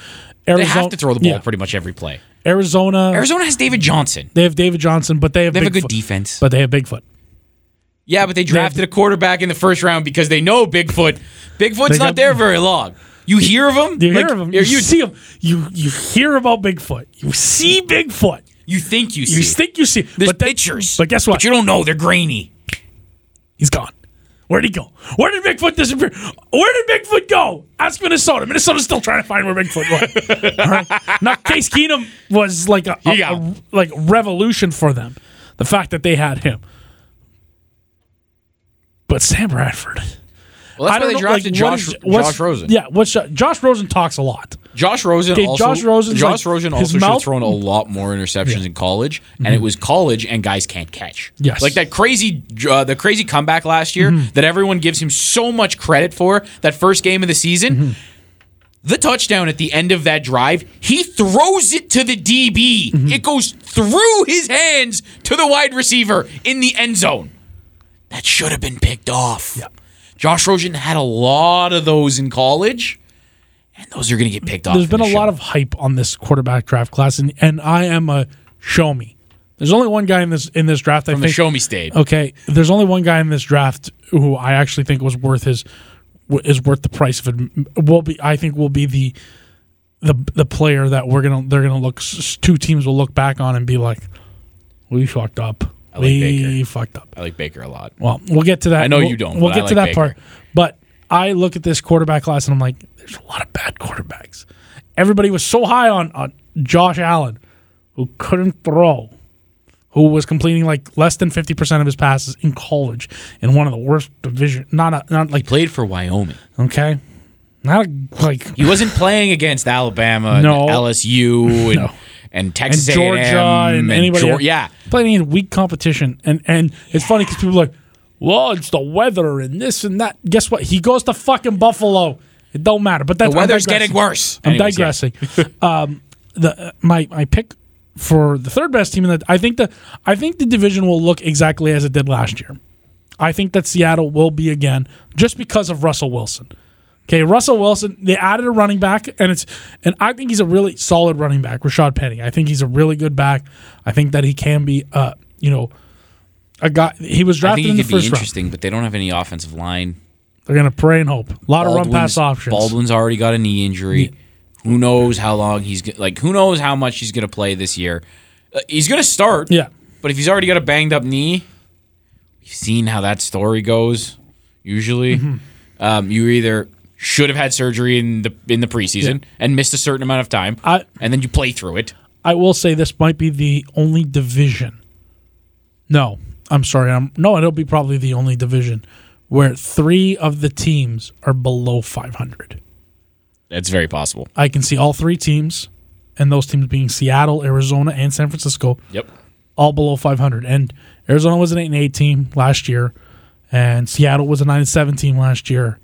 They Arizona, have to throw the ball yeah. pretty much every play. Arizona, Arizona has David Johnson. they have David Johnson, but they have They have a good Bigfoot. defense. But they have Bigfoot. yeah, but they drafted a quarterback in the first round because they know Bigfoot. Bigfoot's They not there very long. You hear of him? You Like, hear of him. You, You, see him. You you hear about Bigfoot. You see Bigfoot. you think you see. You think you see. There's but pictures. But guess what? But you don't know. They're grainy. He's gone. Where'd he go? Where did Bigfoot disappear? Where did Bigfoot go? Ask Minnesota. Minnesota's still trying to find where Bigfoot went. All right? Now, Case Keenum was like a, a- Yeah. a- like revolution for them. The fact that they had him. But Sam Bradford. Well, that's I why they know, drafted like, Josh, is- Josh Rosen. Yeah, what's Josh Rosen talks a lot. Josh Rosen Okay, also. Josh Rosen's Josh like- Rosen also should have thrown a lot more interceptions in college, and mm-hmm. it was college, and guys can't catch. Yes. like that crazy, uh, the crazy comeback last year mm-hmm. that everyone gives him so much credit for. That first game of the season, mm-hmm. the touchdown at the end of that drive, he throws it to the DB. It goes through his hands to the wide receiver in the end zone. That should have been picked off. Yep. Josh Rosen had a lot of those in college, and those are going to get picked off. There's been a the lot of hype on this quarterback draft class, and, and I am a show me. There's only one guy in this in this draft. I from the think. show me state. Okay, there's only one guy in this draft who I actually think was worth his is worth the price of it. Will be I think will be the the the player that we're gonna they're gonna look two teams will look back on and be like, we fucked up. I like we Baker. fucked up. I like Baker a lot. Well, we'll get to that. I know We'll- you don't, We'll get I to that Baker. part. But I look at this quarterback class and I'm like, there's a lot of bad quarterbacks. Everybody was so high on, on Josh Allen, who couldn't throw, who was completing like less than 50% of his passes in college in one of the worst division. Not a, not like Played for Wyoming. okay, not a, like He wasn't playing against Alabama, No. and LSU, and, No. and Texas and Georgia A&M, and anybody. Else. yeah, playing in weak competition, and and it's funny because people are like, well, it's the weather and this and that. Guess what? He goes to fucking Buffalo. It don't matter. But that's the weather's getting worse. I'm Anyways, yeah. digressing. um, the uh, my my pick for the third best team in the I think the I think the division will look exactly as it did last year. I think that Seattle will be again just because of Russell Wilson. Okay, Russell Wilson. They added a running back, and it's and I think he's a really solid running back. Rashad Penny. I think he's a really good back. I think that he can be, uh, you know, a guy. He was drafted I think in it the could be first round. interesting, but they don't have any offensive line. They're gonna pray and hope. A lot of run pass options. Baldwin's already got a knee injury. Who knows how long he's like? Who knows how much he's going to play this year? Uh, he's going to start. Yeah. But if he's already got a banged up knee, we've seen how that story goes. Usually, Mm-hmm. um, you either should have had surgery in the in the preseason and missed a certain amount of time, I- and then you play through it. I will say this might be the only division. No, I'm sorry. I'm no. It'll be probably the only division where three of the teams are below 500. That's very possible. I can see all three teams, and those teams being Seattle, Arizona, and San Francisco, Yep. all below 500. And Arizona was an eight and eight team last year, and Seattle was a nine and seven team last year.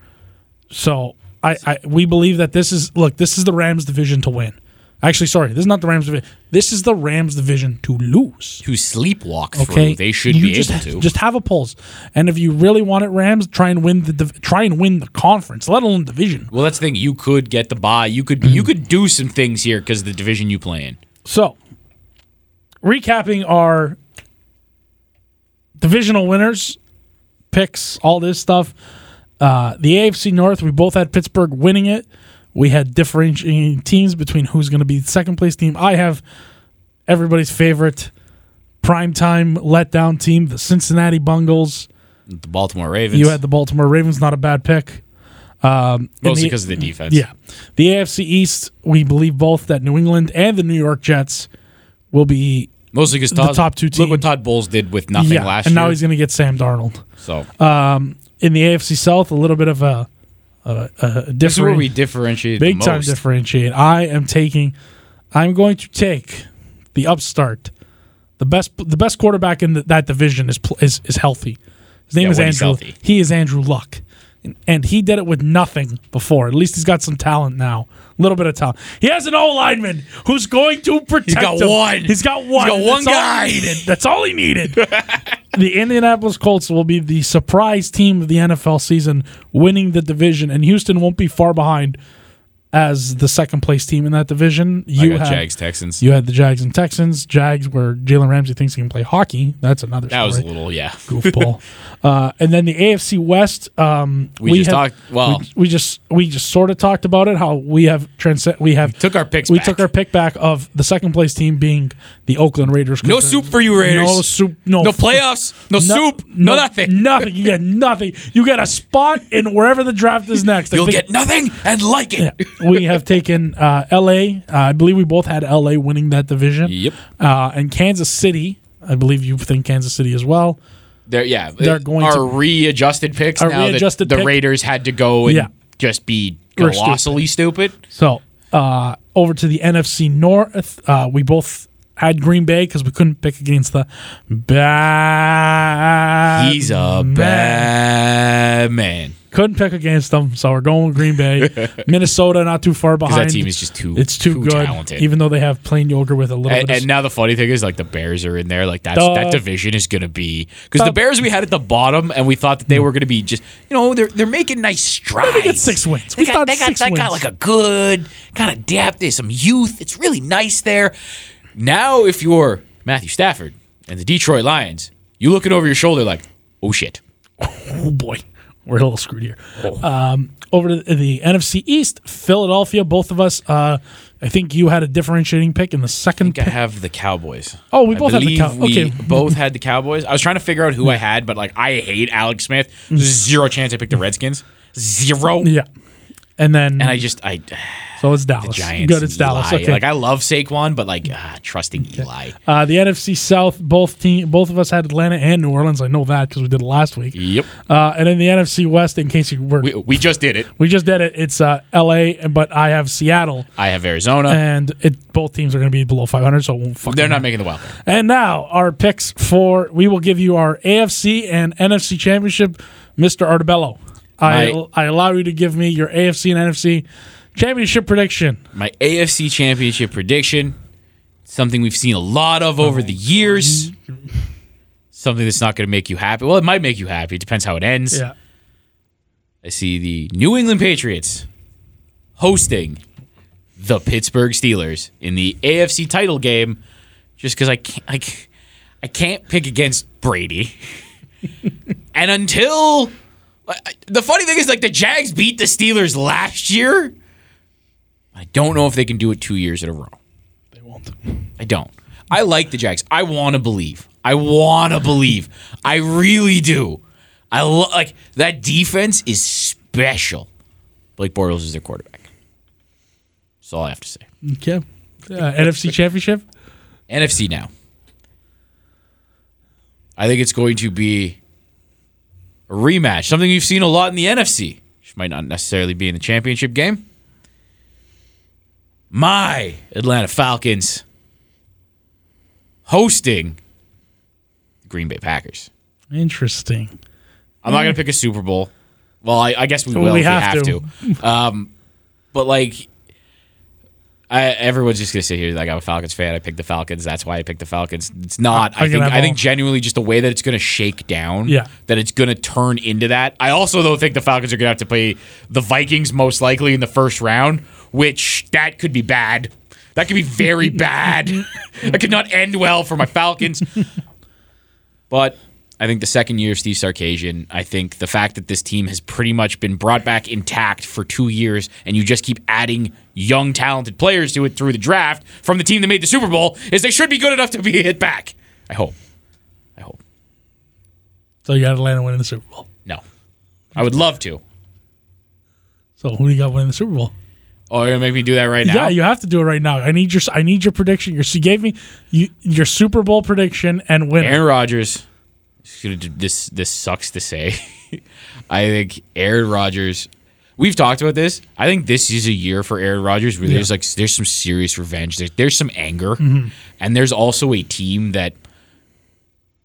So I, I we believe that this is look. This is the Rams division to win. Actually, sorry, this is not the Rams division. This is the Rams division to lose. To sleepwalk through, Okay, they should You be just, able to. Just have a pulse, and if you really want it, Rams try and win the div- try and win the conference, let alone division. well, that's the thing. You could get the bye. You could you could do some things here because the division you play in. So, recapping our divisional winners, picks, all this stuff. Uh, the AFC North, we both had Pittsburgh winning it. We had differentiating teams between who's going to be the second place team. I have everybody's favorite primetime letdown team, the Cincinnati Bungles. The Baltimore Ravens. You had the Baltimore Ravens, not a bad pick. Um, mostly because of the defense. yeah. The AFC East, we believe both that New England and the New York Jets will be Mostly because The top two teams. Look what. Todd Bowles did with nothing yeah, last and year. And now he's going to get Sam Darnold. so In the AFC South, a little bit of a, a, a this is where we differentiate big time differentiate. I am taking, I'm going to take the upstart. The best, the best quarterback in the, that division is is is healthy. His name Yeah, is Andrew. He is Andrew Luck. And he did it with nothing before. At least he's got some talent now, a little bit of talent. He has an O lineman who's going to protect. got him. one. He's got one. He's got one That's all guy. he needed. That's all he needed. the Indianapolis Colts will be the surprise team of the NFL season, winning the division, and Houston won't be far behind as the second place team in that division. You had Jags Texans. you had the Jags and Texans. Jags, where Jalen Ramsey thinks he can play hockey. That's another that story. was a little yeah. goofball. uh, and then the AFC West. Um, We just had- talked- well- we, we just we just sort of talked about it. How we have trans- we have Took our picks. we back. took our pick back of the second place team being the Oakland Raiders. no soup for you Raiders. No soup. No, No playoffs. No, soup. No, nothing. Nothing. You get nothing. You get a spot in wherever the draft is next. I You'll think- get nothing and like it. we have taken uh, L.A. Uh, I believe we both had L.A. winning that division. Yep. Uh, and Kansas City. I believe you think Kansas City as well. They're yeah. They're going our to- readjusted picks Our now readjusted that the pick- Raiders had to go and Yeah. just be colossally stupid. So uh, over to the NFC North, uh, we both had Green Bay because we couldn't pick against the bad. He's a man. bad man. Couldn't pick against them, so we're going with Green Bay. Minnesota not too far behind. that team is just too it's too, good, talented. even though they have plain yogurt with a little and, bit. Of and now the funny thing is, like the Bears are in there. Like that's Duh. that division is going to be because the Bears we had at the bottom, and we thought that they mm. were going to be just you know they're they're making nice strides. they get six wins. They We got thought they got, six they got like a good kind of depth. There's some youth. It's really nice there. Now, if you're Matthew Stafford and the Detroit Lions, you looking over your shoulder like, oh shit. oh boy, we're a little screwed here. Um, over to the NFC East, Philadelphia. Both of us. Uh, I think you had a differentiating pick in the second I pick. have the Cowboys. Oh, we I both had the believe Cow- we okay. both had the Cowboys. I was trying to figure out who I had, but like I hate Alex Smith. There's zero chance I picked the Redskins. Zero. Yeah, and then And I just I so it's Dallas. The Giants. Good, it's Dallas. Okay. Like I love Saquon, but like ah, trusting Eli. Uh, the NFC South, both team, both of us had Atlanta and New Orleans. I know that because we did it last week. Yep. Uh, and then the NFC West, in case you were, We, we, just did it. We just did it. It's uh, L.A., but I have Seattle, I have Arizona. and it both teams are going to be below 500, so it won't fucking They're not making the wild card. And now our picks for we will give you our AFC and NFC championship, Mister Artebello. I I allow you to give me your AFC and NFC championship prediction. My AFC championship prediction, something we've seen a lot of over the years. Something that's not going to make you happy. Well, it might make you happy. It depends how it ends. Yeah. I see the New England Patriots hosting the Pittsburgh Steelers in the AFC title game just because I can't, I, can't- I can't pick against Brady. and until. The funny thing is, like, the Jags beat the Steelers last year. I don't know if they can do it two years in a row. They won't. I don't. I like the Jags. I want to believe. I want to believe. I really do. I lo- like that defense is special. Blake Bortles is their quarterback. That's all I have to say. Okay. Uh, NFC championship. NFC now. I think it's going to be a rematch, something you've seen a lot in the NFC, which might not necessarily be in the championship game. My Atlanta Falcons hosting the Green Bay Packers. Interesting. I'm not going to pick a Super Bowl. Well, I, I guess we will we if have we have to. Um, but like, I, everyone's just gonna sit here like I'm a Falcons fan. I picked the Falcons. That's why I picked the Falcons. It's not. I I think. I think genuinely just the way that it's gonna shake down. Yeah. That it's gonna turn into that. I also though think the Falcons are gonna have to play the Vikings most likely in the first round, which that could be bad. That could be very bad. that could not end well for my Falcons. But I think the second year of Steve Sarkisian, I think the fact that this team has pretty much been brought back intact for two years and you just keep adding young, talented players to it through the draft from the team that made the Super Bowl is they should be good enough to be hit back. I hope. I hope. So you got Atlanta winning the Super Bowl. No. I would love to. So who do you got winning the Super Bowl? Oh, you're gonna make me do that right now? Yeah, you have to do it right now. I need your I need your prediction. Your you gave me you, your Super Bowl prediction and win. Aaron Rodgers. This this sucks to say. I think Aaron Rodgers. We've talked about this. I think this is a year for Aaron Rodgers where there's like there's some serious revenge. There's there's some anger, mm-hmm. and there's also a team that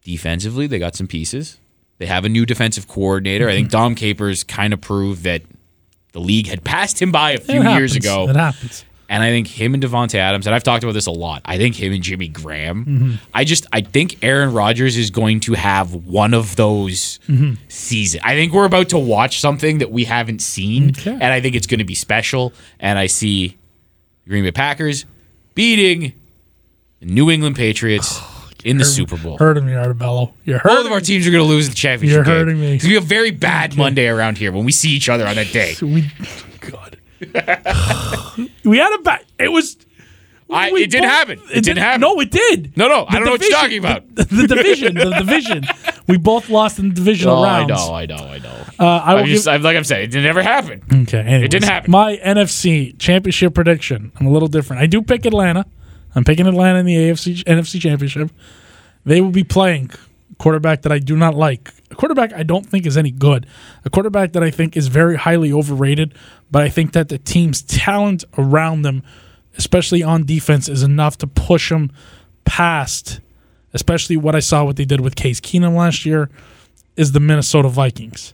defensively they got some pieces. They have a new defensive coordinator. I think mm-hmm. Dom Capers kind of proved that the league had passed him by a few It years happens. ago. It happens. And I think him and Davante Adams, and I've talked about this a lot. I think him and Jimmy Graham. Mm-hmm. I just I think Aaron Rodgers is going to have one of those mm-hmm. seasons. I think we're about to watch something that we haven't seen, Okay. and I think it's going to be special. And I see the Green Bay Packers beating the New England Patriots in the Super Bowl. Hurting me, Artebello. You're Both of our teams are going to lose the championship. You're game. hurting me. It's going to be a very bad Monday around here when we see each other on that day. We, God. we had a back. It was. I, it didn't happen. It, didn't happen. No, it did. No, no, I don't know what you're talking about. The, the division, the division. We both lost in the divisional Oh, I know, I know, I know. Uh, I I'm just, give, like I'm saying, it didn't ever happen. okay, anyways, didn't happen. My NFC championship prediction. I'm a little different. I do pick Atlanta. I'm picking Atlanta in the AFC NFC championship. They will be playing quarterback that I do not like. A quarterback I don't think is any good. A quarterback that I think is very highly overrated. But I think that the team's talent around them, especially on defense, is enough to push them past. Especially what I saw what they did with Case Keenum last year, is the Minnesota Vikings.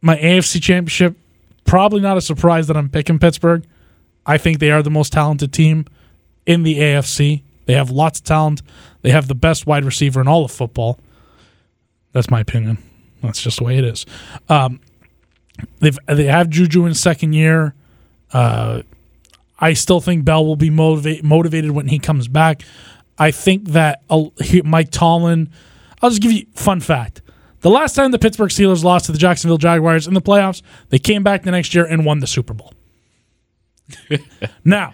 My AFC championship, probably not a surprise that I'm picking Pittsburgh. I think they are the most talented team in the AFC. They have lots of talent. They have the best wide receiver in all of football. That's my opinion. That's just the way it is. Um, they've they have Juju in second year. Uh, I still think Bell will be motivate, motivated when he comes back. I think that uh, Mike Tomlin. I'll just give you fun fact. The last time the Pittsburgh Steelers lost to the Jacksonville Jaguars in the playoffs, they came back the next year and won the Super Bowl. now,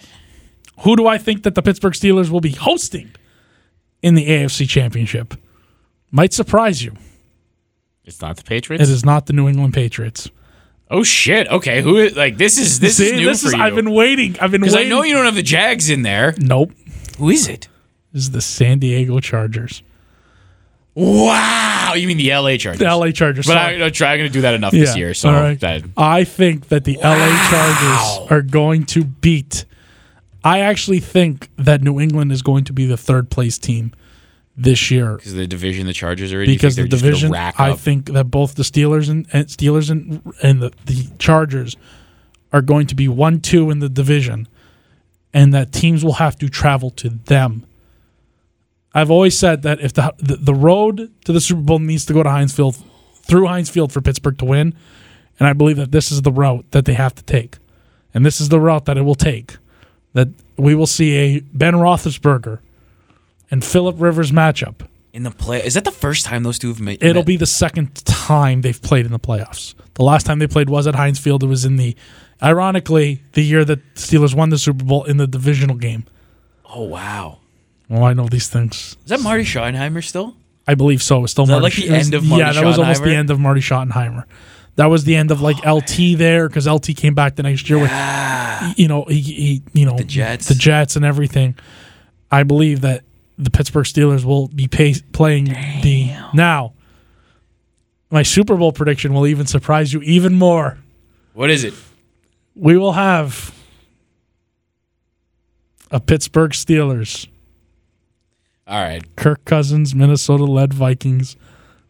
who do I think that the Pittsburgh Steelers will be hosting in the AFC Championship? Might surprise you. It's not the Patriots. It is not the New England Patriots. Oh shit! Okay, who is like this is this See, is new this for is you? I've been waiting. I've been waiting. because I know you don't have the Jags in there. Nope. Who is it? This is the San Diego Chargers. Wow, you mean the LA Chargers? The LA Chargers. But sorry. I, I'm trying to do that enough this year, so right. I think that the LA Chargers are going to beat. I actually think that New England is going to be the third place team this year because the division the Chargers are in. because the think they're just gonna division. rack I think that both the Steelers and, and Steelers and and the, the Chargers are going to be one two in the division, and that teams will have to travel to them. I've always said that if the the, the road to the Super Bowl needs to go to Heinz Field through Heinz Field for Pittsburgh to win, and I believe that this is the route that they have to take, and this is the route that it will take. That we will see a Ben Roethlisberger and Philip Rivers matchup. in the play. Is that the first time those two have made? It'll be the second time they've played in the playoffs. The last time they played was at Heinz Field. It was in the, ironically, the year that the Steelers won the Super Bowl in the divisional game. Oh wow! Well, I know these things. Is that Marty Schottenheimer still? I believe so. It's still that Marty like the end of Marty Yeah, that was almost the end of Marty Schottenheimer. That was the end of like LT there because LT came back the next year with, you know, he, he you know the Jets. the Jets and everything. I believe that the Pittsburgh Steelers will be pay, playing the now. My Super Bowl prediction will even surprise you even more. What is it? We will have a Pittsburgh Steelers, All right. Kirk Cousins, Minnesota led Vikings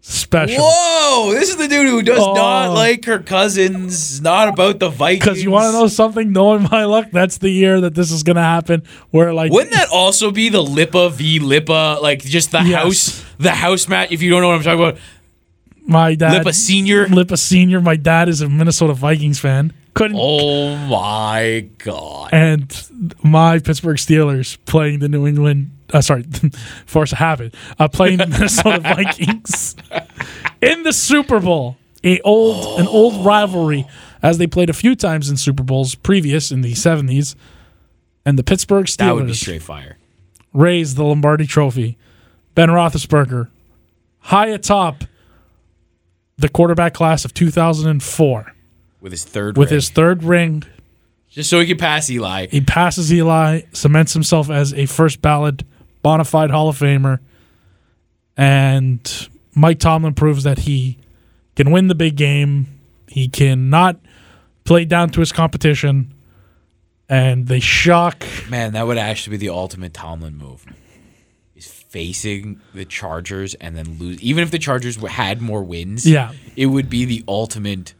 special. Whoa! This is the dude who does Oh. not like her cousins. Not about the Vikings. Because you want to know something? Knowing my luck, that's the year that this is going to happen. Where like, Wouldn't that also be the Lipa v Lipa, like just the Yes. house, the house match? If you don't know what I'm talking about, my dad, Lipa Senior. Lipa Senior, my dad is a Minnesota Vikings fan. Couldn't Oh my god! and my Pittsburgh Steelers playing the New England. Uh, sorry, force of habit. Uh, playing the Minnesota Vikings in the Super Bowl. A old an old rivalry as they played a few times in Super Bowls previous in the seventies. And the Pittsburgh Steelers That would be straight fire. raised the Lombardi Trophy. Ben Roethlisberger, high atop the quarterback class of 2004, With his third, with ring. his third ring just so he could pass Eli. He passes Eli, cements himself as a first ballot bona fide Hall of Famer, and Mike Tomlin proves that he can win the big game. He cannot play down to his competition, and they shock. Man, that would actually be the ultimate Tomlin move. Is facing the Chargers and then lose. Even if the Chargers had more wins, Yeah. it would be the ultimate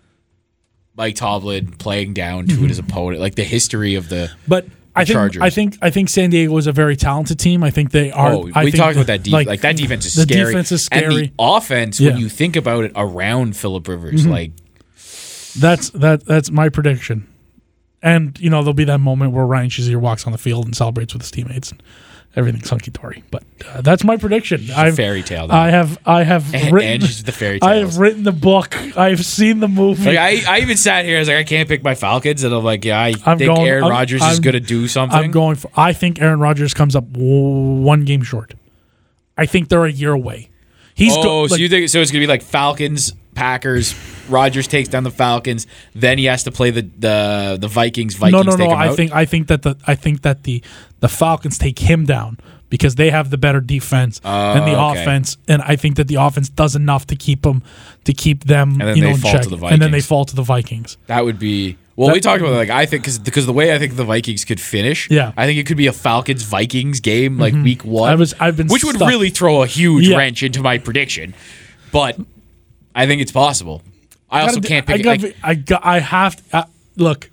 Mike Tomlin playing down to it his opponent, like the history of the. But I think Chargers. I think I think San Diego is a very talented team. I think they are. Oh, I we think talked about that defense. Like, that defense is the scary. defense is And the scary. offense, Yeah. Mm-hmm. when you think about it, around Philip Rivers, like That's that that's my prediction. And you know there'll be that moment where Ryan Shazier walks on the field and celebrates with his teammates, everything's hunky dory. But uh, that's my prediction. I've, fairy tale. I have I have and, written and the fairy tale. I have written the book. I've seen the movie. Like I, I even sat here. I was like, I can't pick my Falcons, and I'm like, yeah, I I'm think going- Aaron I'm- Rodgers is going to do something. I'm going for. I think Aaron Rodgers comes up w- one game short. I think they're a year away. He's oh, go, so like, you think so? It's going to be like Falcons, Packers. Rodgers takes down the Falcons. Then he has to play the the the Vikings. Vikings no, no, no. I out. think I think that the I think that the the Falcons take him down because they have the better defense and the Oh, okay. offense, and I think that the offense does enough to keep them to keep them then you they know in fall check, to the Vikings and then they fall to the Vikings. that would be. Well, That- we talked about like I think because because the way I think the Vikings could finish. Yeah. Mm-hmm. I think it could be a Falcons Vikings game like week one. I was- I've been which would really throw a huge Yeah. wrench into my prediction, but I think it's possible. I also Gotta do- can't I pick. I, I, got. I have. To, uh, look,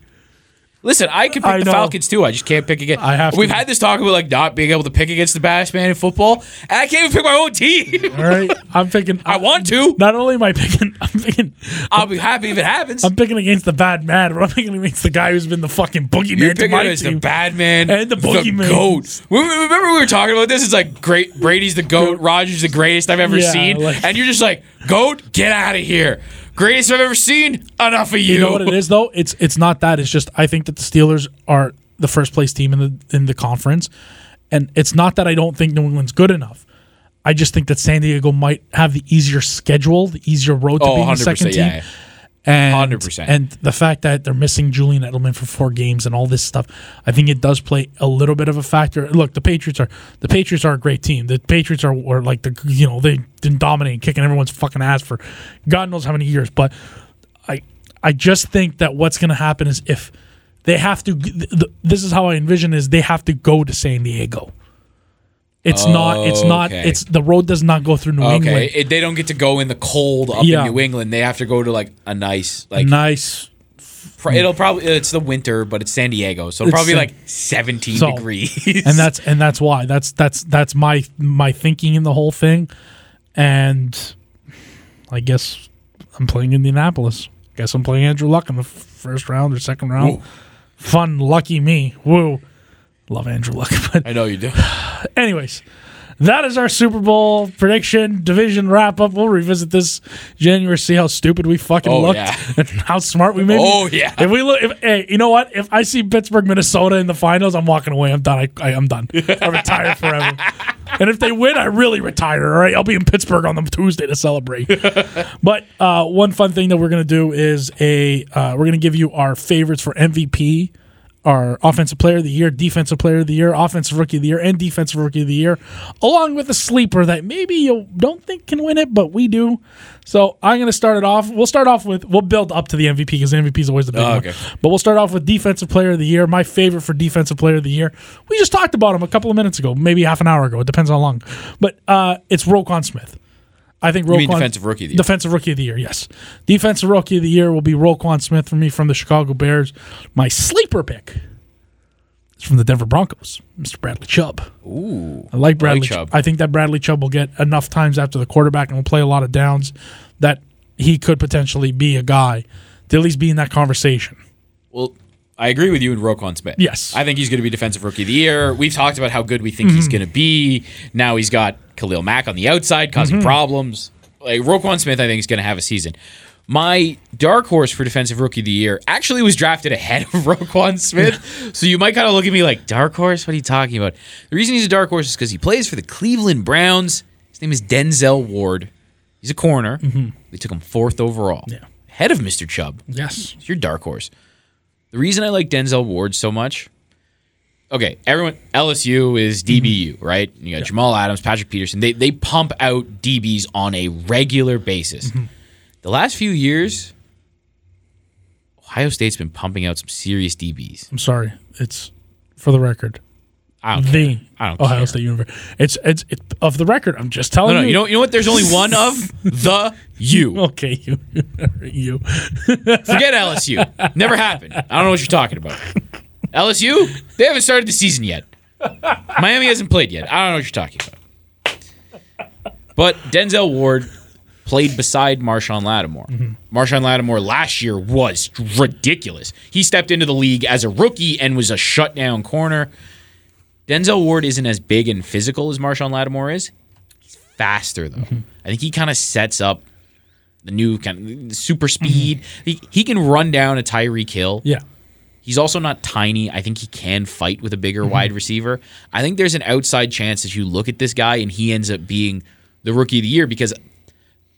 Listen, I can pick I the know. Falcons too. I just can't pick against. I have to. We've had this talk about like not being able to pick against the baddest man in football, and I can't even pick my own team. all right. I'm picking. I want to. Not only am I picking, I'm picking. I'll be happy if it happens. I'm picking against the bad man, but I'm picking against the guy who's been the fucking You're boogeyman to picking my against the bad man And the boogeyman. The goat. We- we- Remember we were talking about this? It's like great. Brady's the goat. Rodgers the greatest I've ever Yeah, seen, like- and you're just like goat. Get out of here. Greatest I've ever seen. Enough of you. You know what it is though? It's it's not that. It's just I think that the Steelers are the first place team in the in the conference, and it's not that I don't think New England's good enough. I just think that San Diego might have the easier schedule, the easier road to Oh, being the 100%, second team. yeah. And 100%. and the fact that they're missing Julian Edelman for four games and all this stuff, I think it does play a little bit of a factor. Look, the Patriots are the Patriots are a great team. The Patriots are, are like the you know they didn't dominate, kicking everyone's fucking ass for God knows how many years. But I I just think that what's going to happen is if they have to, th- th- this is how I envision is they have to go to San Diego. It's not. It's oh, not. Okay. It's the road does not go through New Okay, England. it, they don't get to go in the cold up Yeah. in New England. They have to go to like a nice like. nice. pr- it'll probably it's the winter, but it's San Diego, so it'll probably San- like 17 So- degrees. and that's and that's why that's that's that's my my thinking in the whole thing and i guess i'm playing indianapolis I guess i'm playing andrew luck in the f- first round or second round fun lucky me woo love andrew luck but I know you do. anyways that is our Super Bowl prediction division wrap up. We'll revisit this January, see how stupid we fucking Oh, looked yeah. and how smart we made. Oh, yeah. If we look, if, hey, you know what? If I see Pittsburgh, Minnesota in the finals, I'm walking away. I'm done. I, I, I'm done. I retire forever. and if they win, I really retire. All right, I'll be in Pittsburgh on the Tuesday to celebrate. but uh, one fun thing that we're gonna do is a uh, we're gonna give you our favorites for MVP our offensive player of the year, defensive player of the year, offensive rookie of the year, and defensive rookie of the year, along with a sleeper that maybe you don't think can win it, but we do. So I'm going to start it off. We'll start off with, we'll build up to the MVP because MVP is always the big Oh, one. okay. But we'll start off with defensive player of the year. My favorite for defensive player of the year. We just talked about him a couple of minutes ago, maybe half an hour ago. It depends how long. But uh, it's Roquan Smith. I think Roquan mean defensive rookie of the year? Defensive rookie of the year, yes. Defensive rookie of the year will be Roquan Smith for me from the Chicago Bears. My sleeper pick is from the Denver Broncos, Mr. Bradley Chubb. Ooh, I like Bradley Chubb. Chubb. I think that Bradley Chubb will get enough times after the quarterback and will play a lot of downs that he could potentially be a guy to at least be in that conversation. Well, I agree with you in Roquan Smith. Yes. I think he's going to be defensive rookie of the year. We've talked about how good we think he's Mm-hmm. going to be. Now he's got Khalil Mack on the outside causing Mm-hmm. problems. Like Roquan Smith, I think is going to have a season. My dark horse for defensive rookie of the year actually was drafted ahead of Roquan Smith. so you might kind of look at me like, dark horse? What are you talking about? The reason he's a dark horse is because he plays for the Cleveland Browns. His name is Denzel Ward. He's a corner. They took him fourth overall. Mm-hmm. Yeah. Ahead of Mr. Chubb. Yes. It's your dark horse. The reason I like Denzel Ward so much, okay, everyone LSU is mm-hmm. DBU, right? You got Jamal Adams, Patrick Peterson. They they pump out DBs on a regular basis. Mm-hmm. The last few years, Ohio State's been pumping out some serious DBs. I'm sorry. It's for the record. I don't the care. I don't Ohio care. State University. It's it's it, of the record. I'm just telling no, you. you know, you know what? There's only one of the you. Okay, you, you. Forget LSU. Never happened. I don't know what you're talking about. LSU, they haven't started the season yet. Miami hasn't played yet. I don't know what you're talking about. But Denzel Ward played beside Marshon Lattimore. Mm-hmm. Marshon Lattimore last year was ridiculous. He stepped into the league as a rookie and was a shutdown corner. Denzel Ward isn't as big and physical as Marshon Lattimore is. He's faster though. Mm-hmm. I think he kind of sets up the new kind of super mm-hmm. speed. He, he can run down a Tyreek Hill. Yeah. He's also not tiny. I think he can fight with a bigger mm-hmm. wide receiver. I think there's an outside chance that you look at this guy and he ends up being the rookie of the year because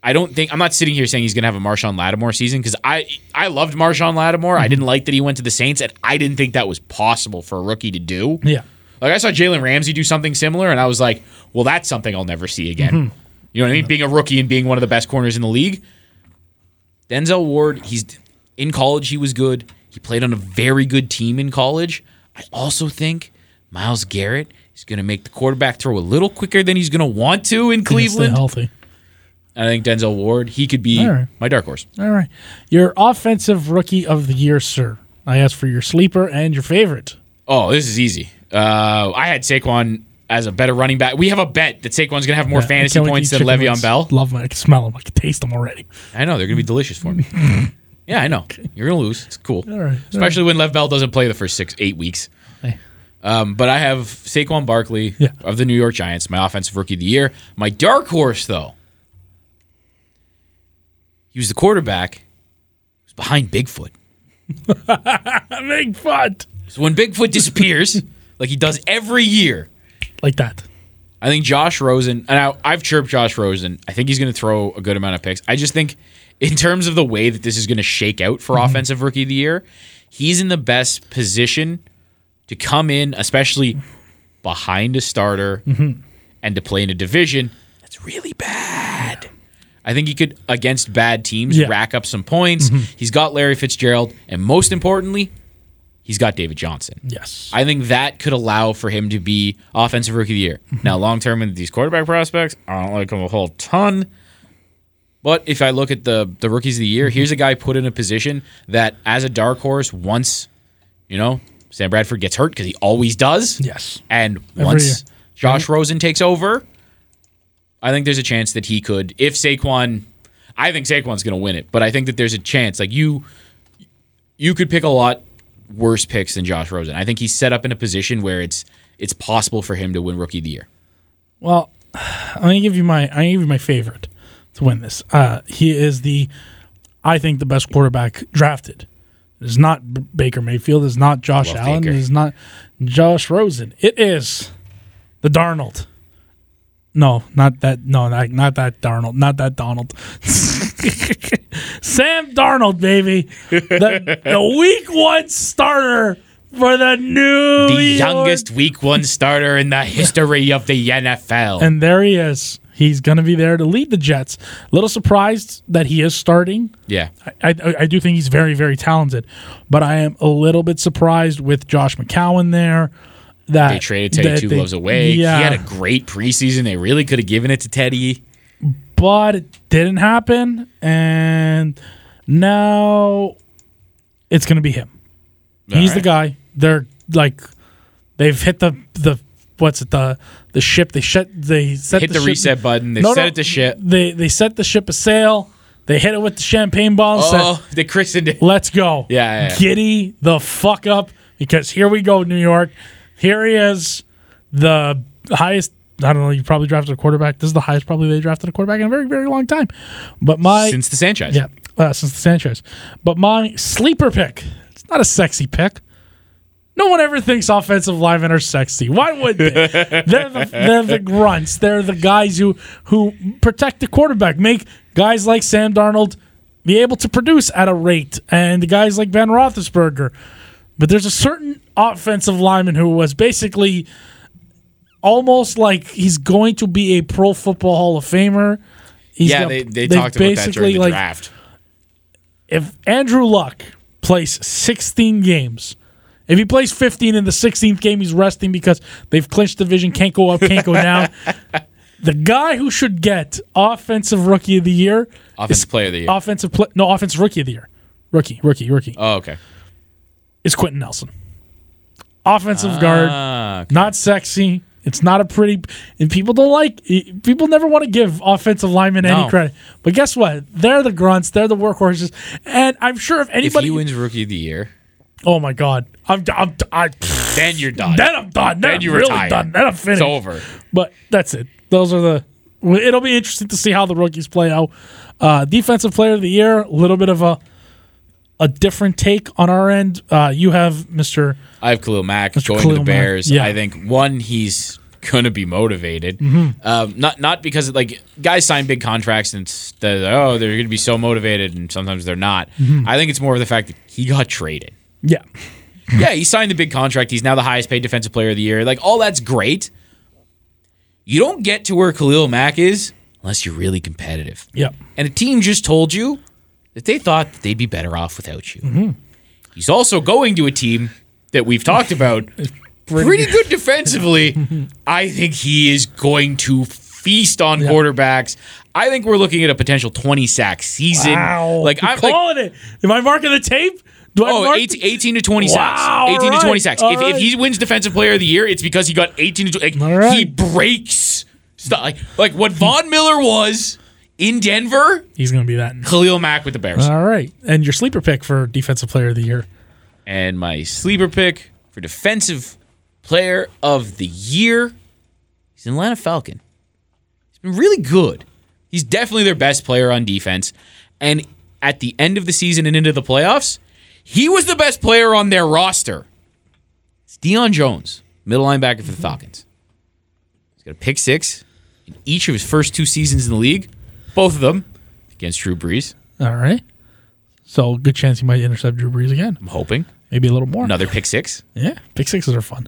I don't think I'm not sitting here saying he's going to have a Marshon Lattimore season because I I loved Marshon Lattimore. I didn't like that he went to the Saints and I didn't think that was possible for a rookie to do. Yeah. Like I saw Jalen Ramsey do something similar, and I was like, "Well, that's something I'll never see again." Mm-hmm. You know what I mean? Being a rookie and being one of the best corners in the league. Denzel Ward, he's in college. He was good. He played on a very good team in college. I also think Myles Garrett is going to make the quarterback throw a little quicker than he's going to want to in Cleveland. healthy. I think Denzel Ward, he could be right. my dark horse. All right. Your offensive rookie of the year, sir. I asked for your sleeper and your favorite. Oh, this is easy. Uh, I had Saquon as a better running back. We have a bet that Saquon's going to have more Yeah, fantasy to points than Le'Veon wings. Bell. Love them. I can smell them. I can taste them already. I know they're gonna be delicious for me. yeah, I know. You're gonna lose. It's cool. All right. Especially when Lev Bell doesn't play the first six, eight weeks. Hey. Um, but I have Saquon Barkley Yeah. of the New York Giants, my offensive rookie of the year. My dark horse, though, he was the quarterback. He was behind Bigfoot. Bigfoot. So when Bigfoot disappears, like he does every year, Like that. I think Josh Rosen, and I, I've chirped Josh Rosen. I think he's going to throw a good amount of picks. I just think, in terms of the way that this is going to shake out for mm-hmm. offensive rookie of the year, he's in the best position to come in, especially behind a starter, mm-hmm. and to play in a division that's really bad. I think he could, against bad teams, Yeah. rack up some points. Mm-hmm. He's got Larry Fitzgerald, and most importantly, he's got David Johnson. Yes. I think that could allow for him to be offensive rookie of the year. Mm-hmm. now, long term in these quarterback prospects, I don't like him a whole ton. But if I look at the the rookies of the year, mm-hmm. here's a guy put in a position that, as a dark horse, once you know Sam Bradford gets hurt because he always does. yes. And Every once year. Josh mm-hmm. Rosen takes over, I think there's a chance that he could. If Saquon, I think Saquon's going to win it, but I think that there's a chance. Like you, you could pick a lot worse picks than Josh Rosen. I think he's set up in a position where it's it's possible for him to win Rookie of the Year. Well, I'm gonna give you my I'm gonna give you my favorite to win this. Uh, he is the I think the best quarterback drafted. It is not B- Baker Mayfield. It is not Josh Love Allen. Baker. It is not Josh Rosen. It is the Darnold. No, not that. No, not, not that Darnold. Not that Donald. Sam Darnold, baby, the, the Week One starter for the New The York youngest Week One starter in the history of the NFL. And there he is. He's going to be there to lead the Jets. A little surprised that he is starting. yeah, I, I, I do think he's very, very talented, but I am a little bit surprised with Josh McCown there. That they traded Teddy that Two they- Gloves away. Yeah, He had a great preseason. They really could have given it to Teddy. but it didn't happen, and now it's going to be him. He's the guy. They're like they've hit the the what's it the the ship. They shut they set Hit the, ship- reset button. They No, set no, it to shit. They they set the ship a sail. They hit it with the champagne bottle. said, Oh, they christened it. Let's go. Yeah, yeah, yeah. Giddy the fuck up because here we go, New York. Here he is, the highest. I don't know. You probably drafted a quarterback. This is the highest probably they drafted a quarterback in a very very long time. But my Since the Sanchez. yeah, uh, since the Sanchez. But my sleeper pick. It's not a sexy pick. No one ever thinks offensive linemen are sexy. Why would they? they're, the, they're the grunts. They're the guys who who protect the quarterback, make guys like Sam Darnold be able to produce at a rate, and the guys like Ben Roethlisberger. But there's a certain offensive lineman who was basically almost like he's going to be a Pro Football Hall of Famer. He's Yeah, gonna- they, they they've talked about that during the like, draft. if Andrew Luck plays 16 games If he plays 15 in the 16th game, he's resting because they've clinched division, can't go up, can't go down. the guy who should get offensive rookie of the year, Offensive player of the year. offensive pla no offensive rookie of the year, rookie, rookie, rookie oh, okay. Is Quenton Nelson. Offensive guard, Ah, okay. not sexy. It's not a pretty, and people don't like. People never want to give offensive linemen any credit. But guess what? They're the grunts. They're the workhorses. And I'm sure if If anybody, he wins rookie of the year, oh my god, I'm, I'm, I, then you're done. then I'm done. Then, Then I'm you really retire. done. Then I'm finished. it's over. But that's it. Those are the. It'll be interesting to see how the rookies play out. Uh, defensive player of the year, a little bit of a a different take on our end. Uh, you have Mister. I have Khalil Mack Mr. going Khalil to the Bears. yeah. I think one, he's gonna be motivated. Mm-hmm. Um, not not because like guys sign big contracts and it's the, oh they're gonna be so motivated and sometimes they're not. Mm-hmm. I think it's more of the fact that he got traded. Yeah, yeah, he signed the big contract. He's now the highest paid defensive player of the year. Like all that's great. You don't get to where Khalil Mack is unless you're really competitive. yeah. And a team just told you that they thought that they'd be better off without you. Mm-hmm. He's also going to a team that we've talked about pretty good defensively. I think he is going to feast on quarterbacks. I think we're looking at a potential 20 sack season. Wow. Like I'm I'm like calling it. Am I marking the tape? Do I Oh, mark 18, 18 to 20 sacks. Wow, 18 to 20 sacks. If, right. if he wins defensive player of the year, it's because he got 18 to 20. Like, right. He breaks stuff. Like, like what Von Miller was in Denver, He's going to be that. Khalil Mack with the Bears. All right. And your sleeper pick for defensive player of the year. And my sleeper pick for defensive player of the year, he's an Atlanta Falcon. He's been really good. He's definitely their best player on defense. And at the end of the season and into the playoffs, he was the best player on their roster. It's Deion Jones, middle linebacker for the mm-hmm. Falcons. He's got a pick six in each of his first two seasons in the league, both of them against Drew Brees. All right. So good chance he might intercept Drew Brees again. I'm hoping. Maybe a little more. Another pick six. Yeah. Pick sixes are fun.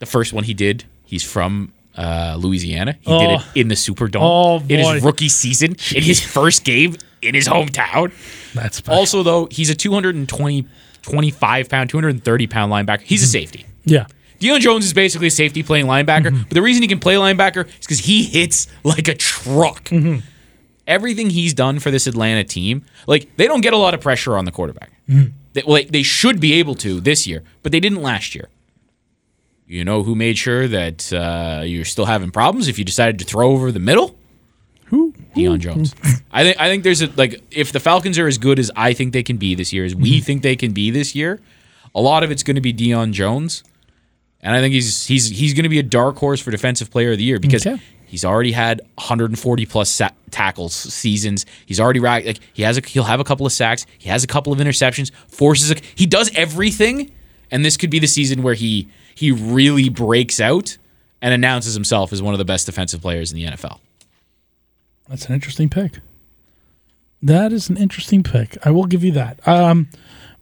The first one he did, he's from uh, Louisiana. He Oh. did it in the Superdome Oh, in his rookie season, in his first game in his hometown. That's special. Also, though, he's a 220, 25 pound, 230 pound linebacker. He's a safety. yeah. Deion Jones is basically a safety playing linebacker, Mm-hmm. but the reason he can play linebacker is because he hits like a truck. Mm-hmm. Everything he's done for this Atlanta team, like they don't get a lot of pressure on the quarterback. Mm-hmm. They, well, they, they should be able to this year, but they didn't last year. You know who made sure that uh, you're still having problems if you decided to throw over the middle? Who? Deion Jones. I think I think there's a like if the Falcons are as good as I think they can be this year, as we think they can be this year, a lot of it's going to be Deion Jones, and I think he's he's he's going to be a dark horse for Defensive Player of the Year because Okay. He's already had 140 plus sa- tackles seasons. He's already racked like he has a he'll have a couple of sacks. He has a couple of interceptions. Forces a, he does everything, and this could be the season where he he really breaks out and announces himself as one of the best defensive players in the NFL. That's an interesting pick. That is an interesting pick. I will give you that. Um,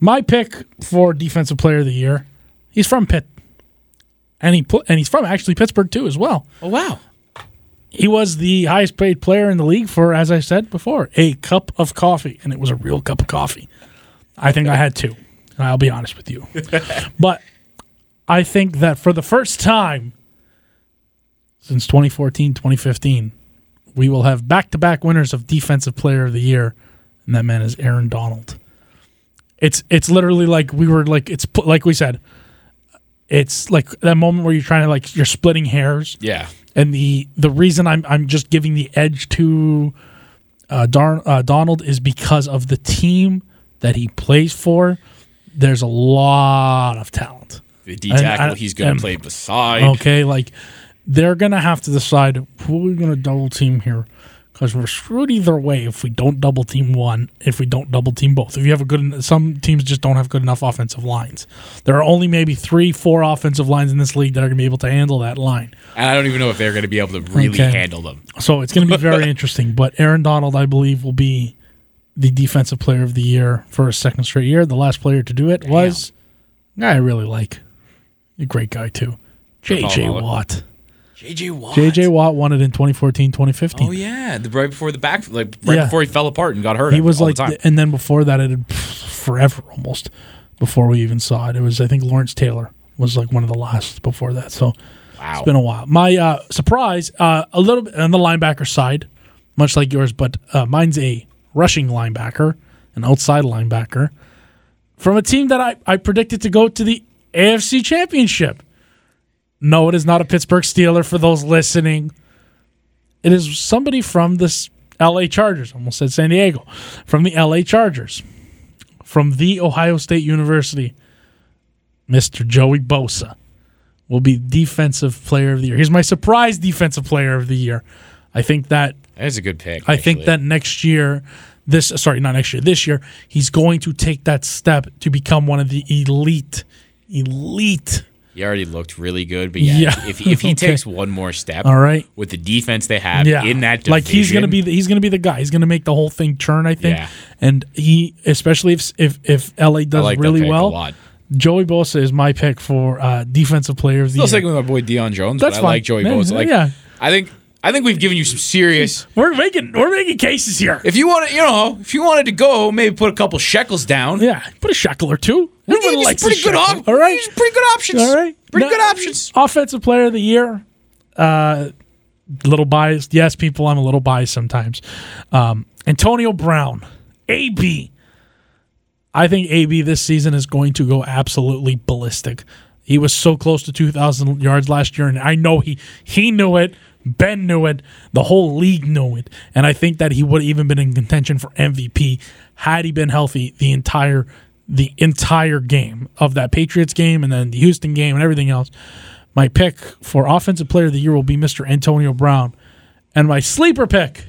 my pick for defensive player of the year. He's from Pitt, and he put and he's from actually Pittsburgh too as well. Oh wow. He was the highest paid player in the league for, as I said before, a cup of coffee, and it was a real cup of coffee. I think I had two. I'll be honest with you, but I think that for the first time since 2014, 2015, we will have back-to-back winners of defensive player of the year, and that man is Aaron Donald. It's it's literally like we were like it's like we said. It's like that moment where you're trying to like you're splitting hairs Yeah. And the the reason I'm I'm just giving the edge to uh, Dar- uh, Donald is because of the team that he plays for. There's a lot of talent. The D tackle I- he's going to play beside. Okay, like they're gonna have to decide who we're gonna double team here because we're screwed either way if we don't double team one, if we don't double team both. If you have a good, some teams just don't have good enough offensive lines. There are only maybe three, four offensive lines in this league that are gonna be able to handle that line. And I don't even know if they're going to be able to really Okay. handle them. So it's going to be very interesting. But Aaron Donald, I believe, will be the defensive player of the year for a second straight year. The last player to do it was a guy I really like. A great guy, too. J.J. Watt. JJ Watt. J.J. Watt won it in 2014, 2015. Oh yeah, the right before the back, like right Yeah. before he fell apart and got hurt. he was all like, the time. and then before that, it had forever almost before we even saw it. It was I think Lawrence Taylor was like one of the last before that. So Wow. it's been a while. My uh, surprise, uh, a little bit on the linebacker side, much like yours, but uh, mine's a rushing linebacker, an outside linebacker from a team that I, I predicted to go to the AFC Championship. No, it is not a Pittsburgh Steeler for those listening. It is somebody from this LA Chargers. Almost said San Diego. From the LA Chargers. From the Ohio State University. Mr. Joey Bosa will be defensive player of the year. He's my surprise defensive player of the year. I think that That's a good pick. I think that next year, this sorry, not next year, this year, he's going to take that step to become one of the elite, elite. He already looked really good, but yeah, Yeah. if if he Okay. takes one more step, All right. with the defense they have Yeah, in that division, like he's gonna be the, he's gonna be the guy. He's gonna make the whole thing turn. I think, Yeah. and he especially if if if LA does like really well. Joey Bosa is my pick for uh, defensive player of the Still year. sticking with my boy Deion Jones, That's but I fine. like Joey Yeah, Bosa. Like, yeah. I think I think we've given you some serious. We're making we're making cases here. If you want to, you know, if you wanted to go, maybe put a couple shekels down. yeah, put a shekel or two. Everyone likes pretty good, op- All right, pretty good options. All right. pretty Now, good options. Offensive player of the year. Uh, little biased. Yes, people, I'm a little biased sometimes. Um, Antonio Brown, AB. I think AB this season is going to go absolutely ballistic. He was so close to 2,000 yards last year, and I know he he knew it. Ben knew it. The whole league knew it, and I think that he would have even been in contention for MVP had he been healthy the entire the entire game of that Patriots game and then the Houston game and everything else. My pick for offensive player of the year will be Mr. Antonio Brown, and my sleeper pick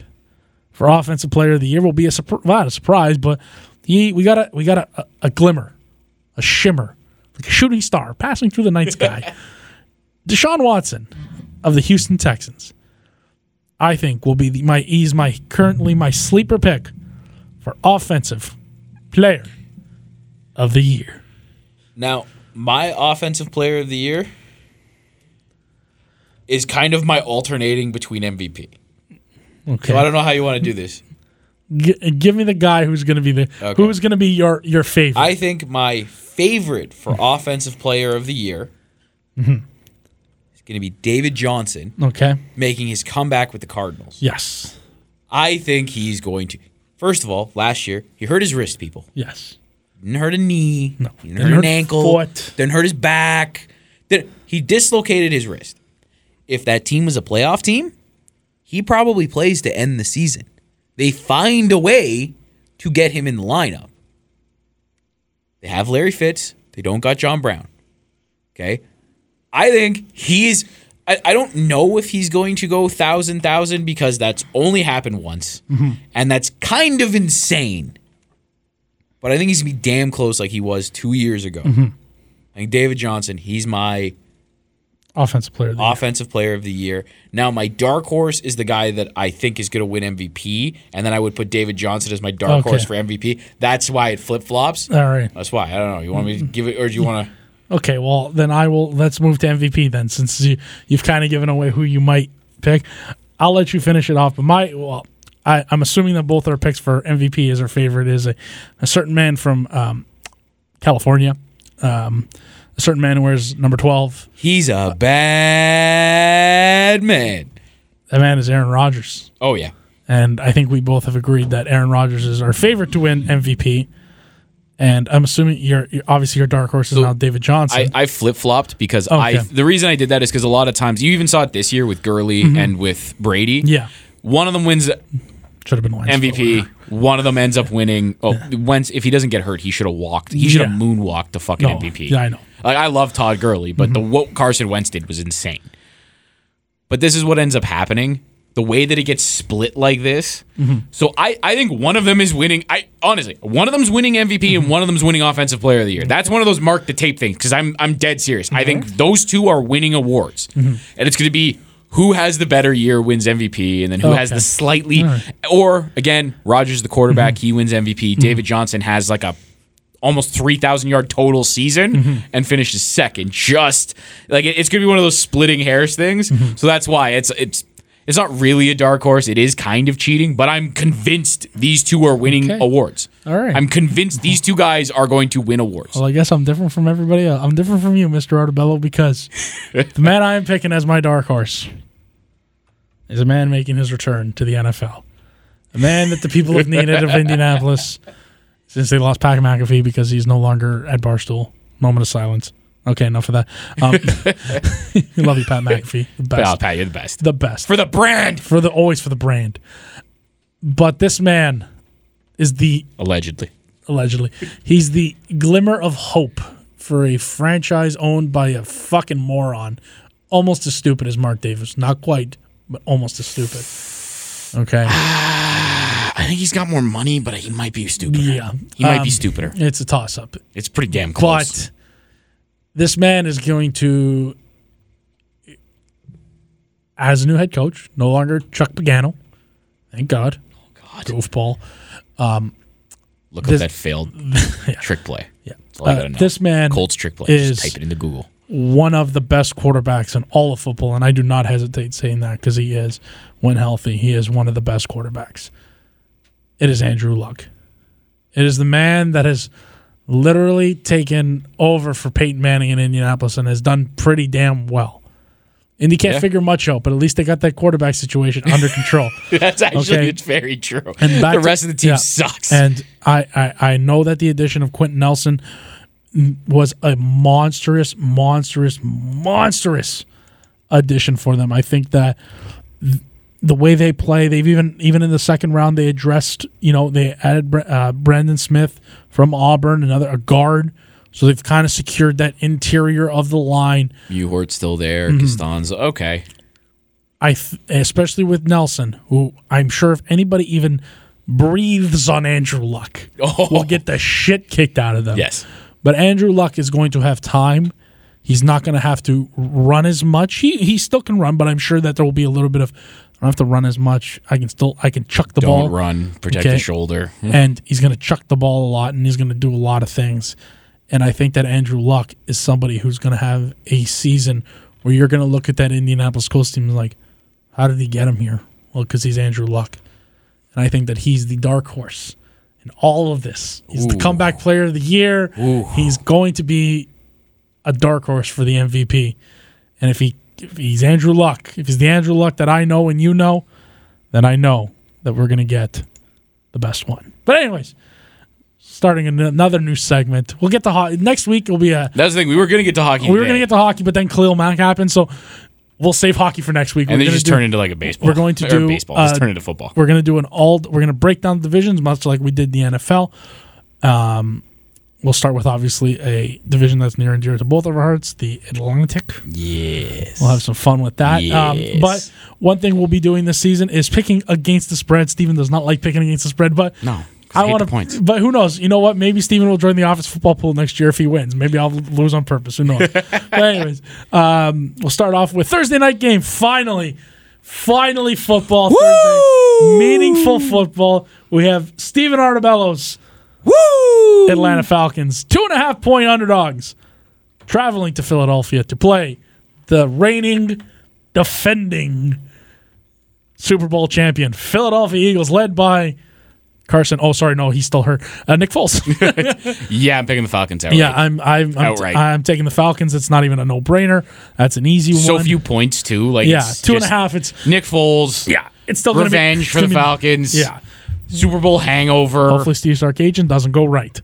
for offensive player of the year will be a surprise, not a surprise, but he we got a we got a, a, a glimmer, a shimmer, like a shooting star passing through the night sky. Deshaun Watson of the Houston Texans, I think will be the, my he's my currently my sleeper pick for offensive player of the year. Now, my offensive player of the year is kind of my alternating between MVP. Okay, So I don't know how you want to do this. G- give me the guy who's going to be the Okay. who's going to be your your favorite. I think my favorite for offensive player of the year is going to be David Johnson okay. making his comeback with the Cardinals. Yes. I think he's going to. First of all, last year he hurt his wrist. People Yes. didn't hurt a knee. No. Didn't, Didn't hurt, hurt an ankle. foot. Didn't hurt his back. Didn't, he dislocated his wrist. If that team was a playoff team, he probably plays to end the season. They find a way to get him in the lineup. They have Larry Fitz. They don't got John Brown. Okay. I think he's. I, I don't know if he's going to go thousand thousand because that's only happened once, mm-hmm. and that's kind of insane. But I think he's gonna be damn close, like he was two years ago. Mm-hmm. I think David Johnson. He's my Offensive player of the year. offensive player of the year. Now, my dark horse is the guy that I think is going to win MVP, and then I would put David Johnson as my dark Okay. horse for MVP. That's why it flip flops. All right. That's why. I don't know. You want me to mm-hmm. give it, or do you want to? Okay, well then I will. Let's move to MVP then, since you, you've kind of given away who you might pick. I'll let you finish it off. But my well, I, I'm assuming that both our picks for MVP is our favorite is a, a certain man from um, California, um, a certain man who wears number twelve. He's a bad man. That man is Aaron Rodgers, Oh yeah. and I think we both have agreed that Aaron Rodgers is our favorite to win MVP. And I'm assuming you're, you're obviously your dark horse is now David Johnson. I, I flip flopped because I the reason I did that is because a lot of times you even saw it this year with Gurley and with Brady. Mm-hmm. yeah, One of them wins should have been Wentz, MVP. One of them ends up winning. Oh, Wentz, if he doesn't get hurt, he should have walked. He should have Yeah. moonwalked the fucking No, MVP. yeah, I know. Mm-hmm. Like I love Todd Gurley, but the what Carson Wentz did was insane. But this is what ends up happening. The way that it gets split like this. Mm-hmm. So I, I think one of them is winning. I honestly, one of them's winning MVP Mm-hmm. and one of them's winning Offensive Player of the Year. That's one of those mark the tape things because I'm I'm dead serious. I think Mm-hmm. those two are winning awards, and it's going to be who has the better year wins MVP, and then who has the slightly or again Rodgers the quarterback he wins MVP. David Johnson has like a almost 3,000 yard total season and finishes second. Just like it's going to be one of those splitting hairs things. So that's why it's, it's, It's not really a dark horse. It is kind of cheating, but I'm convinced these two are winning Okay. awards. All right. I'm convinced these two guys are going to win awards. Well, I guess I'm different from everybody else. I'm different from you, Mr. Artebello, because the man I am picking as my dark horse is a man making his return to the NFL. A man that the people have needed of Indianapolis since they lost Pat McAfee because he's no longer at Barstool. Moment of silence. Okay, enough of that. Um, love you, Pat McAfee. The best. Oh, Pat, you're the best. The best. For the brand. For the always for the brand. But this man is the Allegedly. allegedly. He's the glimmer of hope for a franchise owned by a fucking moron. Almost as stupid as Mark Davis. Not quite, but almost as stupid. Okay. I think he's got more money, but he might be stupider. Yeah. He might Um, be stupider. It's a toss up. It's pretty damn close. But this man is going to, as a new head coach, no longer Chuck Pagano. Thank God. God. Goofball. Look this- up that failed trick play. Yeah. That's all I Uh, this man Colts trick play. is- Just type it into Google. one of the best quarterbacks in all of football, and I do not hesitate saying that because he is, when healthy, he is one of the best quarterbacks. It is Andrew Luck. It is the man that has literally taken over for Peyton Manning in Indianapolis and has done pretty damn well. Indy can't Yeah. figure much out, but at least they got that quarterback situation under control. That's actually Okay. it's very true. And the to- rest of the team yeah. sucks. And I, I, I know that the addition of Quenton Nelson was a monstrous, monstrous, monstrous addition for them. I think that th- the way they play, they've even even in the second round they addressed. You know, they added uh, Brandon Smith from Auburn, another a guard. So they've kind of secured that interior of the line. Uhort's still there. Mm-hmm. Castonzo. Okay. I th- especially with Nelson, who I'm sure if anybody even breathes on Andrew Luck, Oh. will get the shit kicked out of them. Yes. But Andrew Luck is going to have time. He's not going to have to run as much. He he still can run, but I'm sure that there will be a little bit of I don't have to run as much. I can still I can chuck the ball. Don't ball run. Protect Okay. the shoulder. Hmm. and he's going to chuck the ball a lot and he's going to do a lot of things. And I think that Andrew Luck is somebody who's going to have a season where you're going to look at that Indianapolis Colts team and like, how did he get him here? Well, because he's Andrew Luck. And I think that he's the dark horse in all of this. He's the Ooh. comeback player of the year. Ooh. He's going to be a dark horse for the MVP. And if he if he's Andrew Luck, if he's the Andrew Luck that I know and you know, then I know that we're going to get the best one. But anyways, starting an- another new segment. We'll get to hockey next week. Will be a That's the thing. We were gonna get to hockey. we were today, to get to hockey, but then Khalil Mack happened, so we'll save hockey for next week. and we're they gonna just do, turn into like a baseball. we're going to do, baseball. uh, just turn into football. We're going to do an all. We're going to break down the divisions much like we did the NFL. Um, we'll start with obviously a division that's near and dear to both of our hearts, the Atlantic. Yes. We'll have some fun with that. Um, Yes. but one thing we'll be doing this season is picking against the spread. Stephen does not like picking against the spread, but no. I, want to. But who knows? You know what? Maybe Stephen will join the office football pool next year if he wins. Maybe I'll lose on purpose. Who knows? but anyways, um, we'll start off with Thursday night game. Finally, finally football. Thursday, meaningful football. We have Stephen Artebello's Woo! Atlanta Falcons, two and a half point underdogs, traveling to Philadelphia to play the reigning, defending Super Bowl champion Philadelphia Eagles, led by Carson. Oh, sorry, no, he's still hurt. Uh, Nick Foles. Yeah, I'm picking the Falcons outright. yeah, I'm I'm I'm, Outright. I'm taking the Falcons. It's not even a no brainer. That's an easy so one. So few points too. Like yeah, it's two and a just half. It's Nick Foles. yeah, it's still gonna be- Revenge for the be- Falcons. Yeah, Super Bowl hangover. hopefully Steve Sarkisian doesn't go right.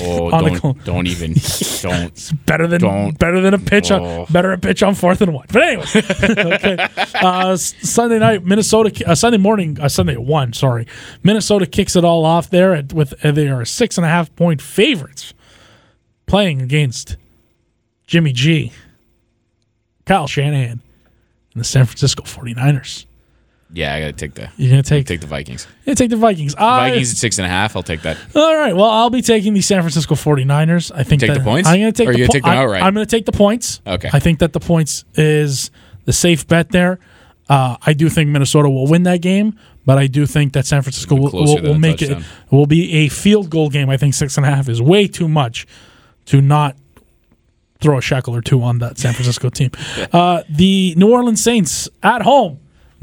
oh, don't, don't even. Don't. better than Don't. better than a pitch on Oh. better a pitch on fourth and one. But anyway, okay. Uh, Sunday night, Minnesota. Uh, Sunday morning, uh, Sunday at one. Sorry, Minnesota kicks it all off there at, with uh, they are six and a half point favorites, playing against Jimmy G, Kyle Shanahan, and the San Francisco 49ers. Yeah, I gotta take the You're gonna take take the Vikings. gonna take the Vikings. I- Vikings at six and a half. I'll take that. All right. Well, I'll be taking the San Francisco 49ers. I think Take that the points? I'm going to take Or the you gonna take them I- outright? I'm going to take the points. Okay. I think that the points is the safe bet there. Uh, I do think Minnesota will win that game, but I do think that San Francisco will, will, will make it touchdown. will be a field goal game. I think six and a half is way too much to not throw a shackle or two on that San Francisco team. Uh, the New Orleans Saints at home,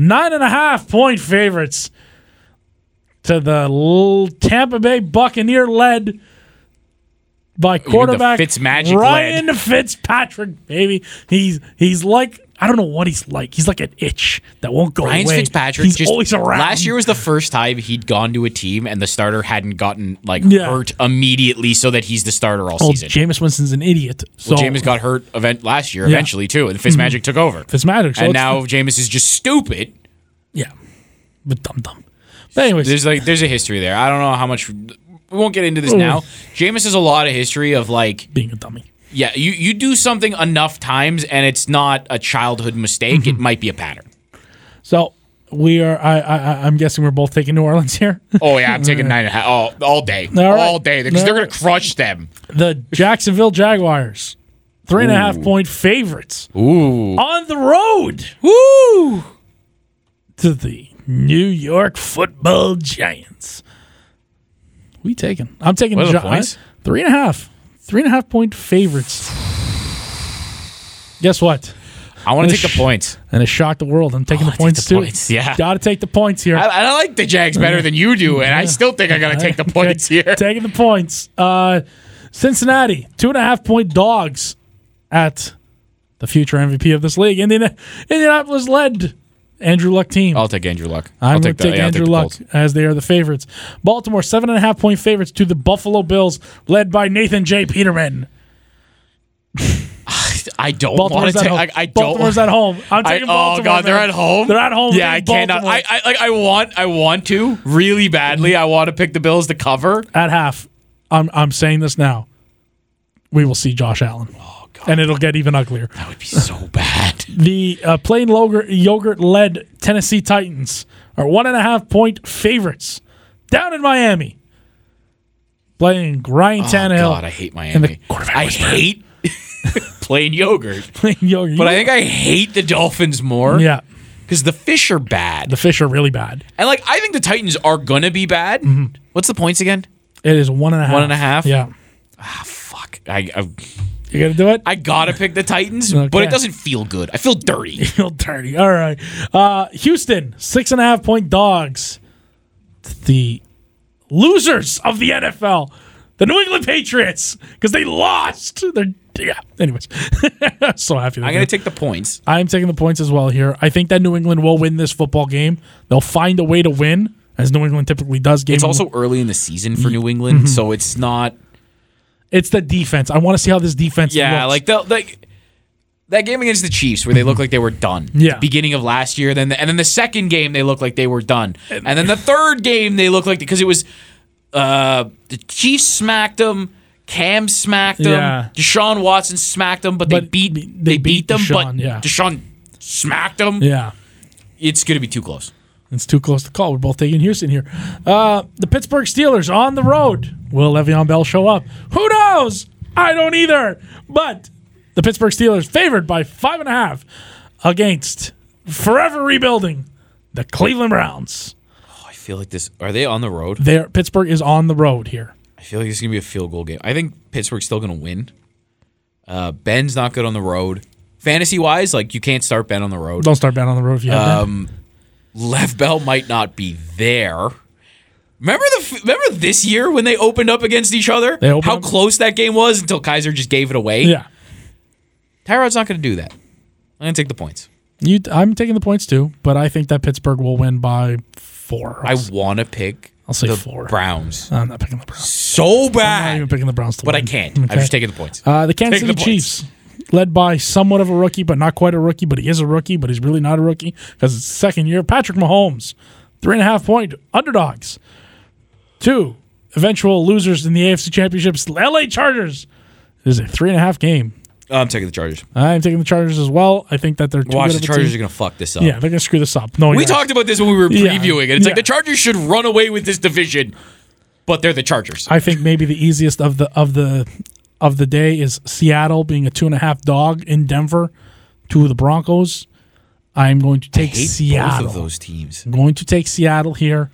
nine and a half point favorites to the Tampa Bay Buccaneer led by quarterback Fitzmagic Ryan Fitzpatrick. Baby, he's he's like I don't know what he's like. He's like an itch that won't go Ryan away. Fitzpatrick he's just always around. last year was the first time he'd gone to a team and the starter hadn't gotten like Yeah. hurt immediately so that he's the starter all well, season. Jameis Winston's an idiot. So Jameis got hurt event last year Yeah. Mm-hmm. eventually too, and Fitzmagic took over. Fitzmagic, so and now Jameis is just stupid. yeah, but dumb dumb. But anyways, There's like there's a history there. I don't know how much. We won't get into this now. Jameis has a lot of history of like being a dummy. Yeah, you you do something enough times and it's not a childhood mistake. Mm-hmm. It might be a pattern. So we are. I, I I'm guessing we're both taking New Orleans here. Oh yeah, I'm taking nine and a half all, all day, All right. all day because they're gonna crush them. the Jacksonville Jaguars, three and a half point favorites Ooh, on the road woo! to the New York Football Giants. We taking? I'm taking What the Gi- points? Three and a half. Three and a half point favorites. Guess what? I want to take Sh- the points. And it shocked the world. I'm taking the points the too. points, yeah. Got to take the points here. I, I like the Jags better than you do, and I still think I gotta take the points Okay, here. Taking the points. Uh, Cincinnati, two and a half point dogs at the future MVP of this league. Indiana, Indianapolis led Andrew Luck team. I'll take Andrew Luck. I'm I'll going to take, the- yeah, Andrew the Luck as they are the favorites. Baltimore, seven and a half point favorites to the Buffalo Bills, led by Nathan J. Peterman. I don't want to take. I, I don't. Baltimore's at home. I'm I, taking oh Baltimore. god, they're at home. They're at home. Yeah, I cannot. I, I like. I want. I want to really badly. I want to pick the Bills to cover. at half. I'm I'm saying this now. We will see Josh Allen. Oh god, And it'll get even uglier. that would be so bad. The uh, plain yogurt led Tennessee Titans are one and a half point favorites down in Miami. Playing Ryan Oh Tannehill. god, I hate Miami. quarterback I hate plain yogurt, Plain yogurt. but I think I hate the Dolphins more. yeah, because the fish are bad, the fish are really bad. and like I think the Titans are gonna be bad. What's the points again? It is one and a half. One and a half? Yeah, Ah, Fuck, I. I you got to do it. I gotta pick the Titans, but it doesn't feel good. I feel dirty. feel dirty. All right. Uh, Houston, six and a half point dogs. The losers of the NFL, the New England Patriots, because they lost. They're yeah. Anyways, so happy. That I'm gonna take the points. I'm taking the points as well here. I think that New England will win this football game. They'll find a way to win, as New England typically does. Game It's also early in the season for New England, Mm-hmm. so it's not. It's the defense. I want to see how this defense. Yeah, looks. like the like that game against the Chiefs where they looked like they were done. Yeah. beginning of last year. Then the, and then the second game they looked like they were done, and then the third game they looked like because it was uh the Chiefs smacked them. Cam smacked them. Yeah. Deshaun Watson smacked them, but, they beat they they, beat beat them. Deshaun, but yeah. Deshaun smacked them. yeah. It's gonna be too close. It's too close to call. We're both taking Houston here. Uh, the Pittsburgh Steelers on the road. Will Le'Veon Bell show up? Who knows? I don't either. But the Pittsburgh Steelers favored by five and a half against forever rebuilding the Cleveland Browns. I feel like this. Are they on the road? There, Pittsburgh is on the road here. I feel like it's gonna be a field goal game. I think Pittsburgh's still gonna win. Uh, Ben's not good on the road. Fantasy wise, like you can't start Ben on the road. Don't start Ben on the road if you have. Um, Lev Bell might not be there. Remember the remember this year when they opened up against each other? They opened How up- close that game was until Kizer just gave it away. Yeah, Tyrod's not going to do that. I'm going to take the points. you. I'm taking the points too, but I think that Pittsburgh will win by four. I want to pick I'll say the four. Browns I'm not picking the Browns. so I'm not even picking the Browns to but I can't. I'm just taking the points. Uh, the Kansas City the. Chiefs, led by somewhat of a rookie, but not quite a rookie, but he is a rookie, but he's really not a rookie because it's second year. Patrick Mahomes, three and a half point underdogs. Two eventual losers in the AFC Championships, LA Chargers. It is a three and a half game. I'm taking the Chargers. I'm taking the Chargers as well. I think that they're too Watch good the of a Chargers team. are going to fuck this up. Yeah, they're gonna screw this up. No, We you're talked about this when we were Yeah. previewing it. It's like the Chargers should run away with this division, but they're the Chargers. I think maybe the easiest of the of the of the day is Seattle being a two and a half dog in Denver to the Broncos. I'm going to take Seattle. both of those teams. I'm going to take Seattle here.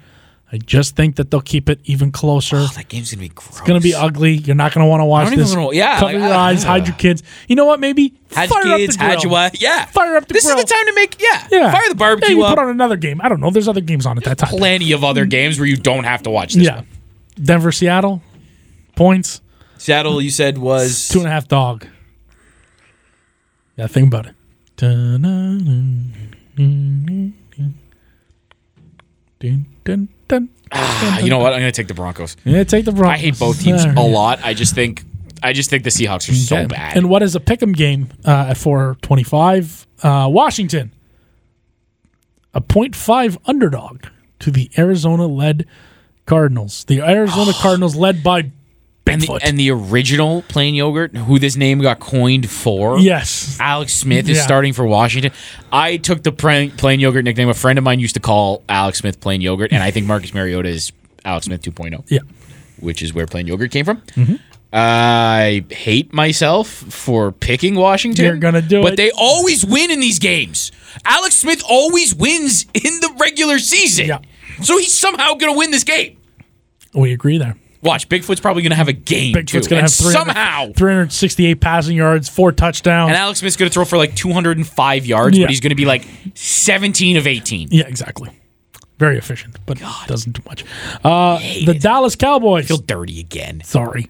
I just think that they'll keep it even closer. Oh, that game's gonna be gross. It's gonna be ugly. You're not gonna want to watch this. wanna- yeah, cover like, your uh, eyes, hide your kids. You know what? Maybe Had fire kids, up the grill. your wife. Yeah. Fire up the This grill. is the time to make, yeah. Yeah, Fire the barbecue Maybe up. put on another game. I don't know. There's other games on at that time. Plenty of other games where you don't have to watch this yeah, one. Denver, Seattle, points Seattle, you said was two and a half dog. Yeah, think about it. Dun-dun-dun. Dun, dun, dun. Ah, you know what? I'm gonna take the Broncos. Yeah, take the Broncos. I hate both teams a lot. I just think I just think the Seahawks are so Okay. bad. And what is a pick'em game uh, at 425? Uh, Washington, a 0.5 underdog to the Arizona-led Cardinals. The Arizona Cardinals led by and, the, Bigfoot. and the original plain yogurt, who this name got coined for. yes, Alex Smith is Yeah. starting for Washington. I took the plain, plain yogurt nickname. A friend of mine used to call Alex Smith plain yogurt, and I think Marcus Mariota is Alex Smith 2.0, yeah. which is where plain yogurt came from. Mm-hmm. I hate myself for picking Washington. You're gonna do it. but it. they always win in these games. Alex Smith always wins in the regular season. Yeah. So he's somehow going to win this game. We agree there. Watch, Bigfoot's probably going to have a game Bigfoot's going to have 300 somehow 368 passing yards, four touchdowns. And Alex Smith's going to throw for like 205 yards, Yeah. but he's going to be like 17 of 18. yeah, exactly. Very efficient, but doesn't do much. Uh, the Dallas Cowboys. Feel dirty again. Sorry.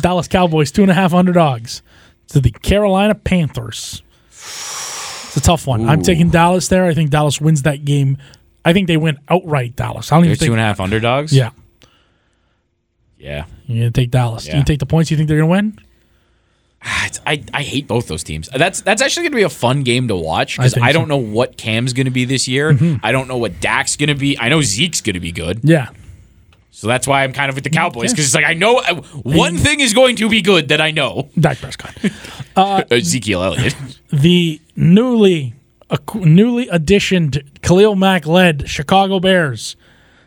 Dallas Cowboys, two and a half underdogs to the Carolina Panthers. It's a tough one. I'm taking Dallas there. I think Dallas wins that game. I think they win outright, Dallas. I don't They're even think. two and a half underdogs. Yeah. Yeah. You're going to take Dallas. Yeah. You take the points. You think they're going to win? Ah, I, I hate both those teams. That's that's actually going to be a fun game to watch because think I, don't know what Cam's going to be this year. I don't know what Dak's going to be. I know Zeke's going to be good, Yeah. so that's why I'm kind of with the Cowboys Yeah. because it's like I know uh, one thing is going to be good that I know. Dak Prescott. Ezekiel Elliott. the newly newly additioned Khalil Mack led Chicago Bears,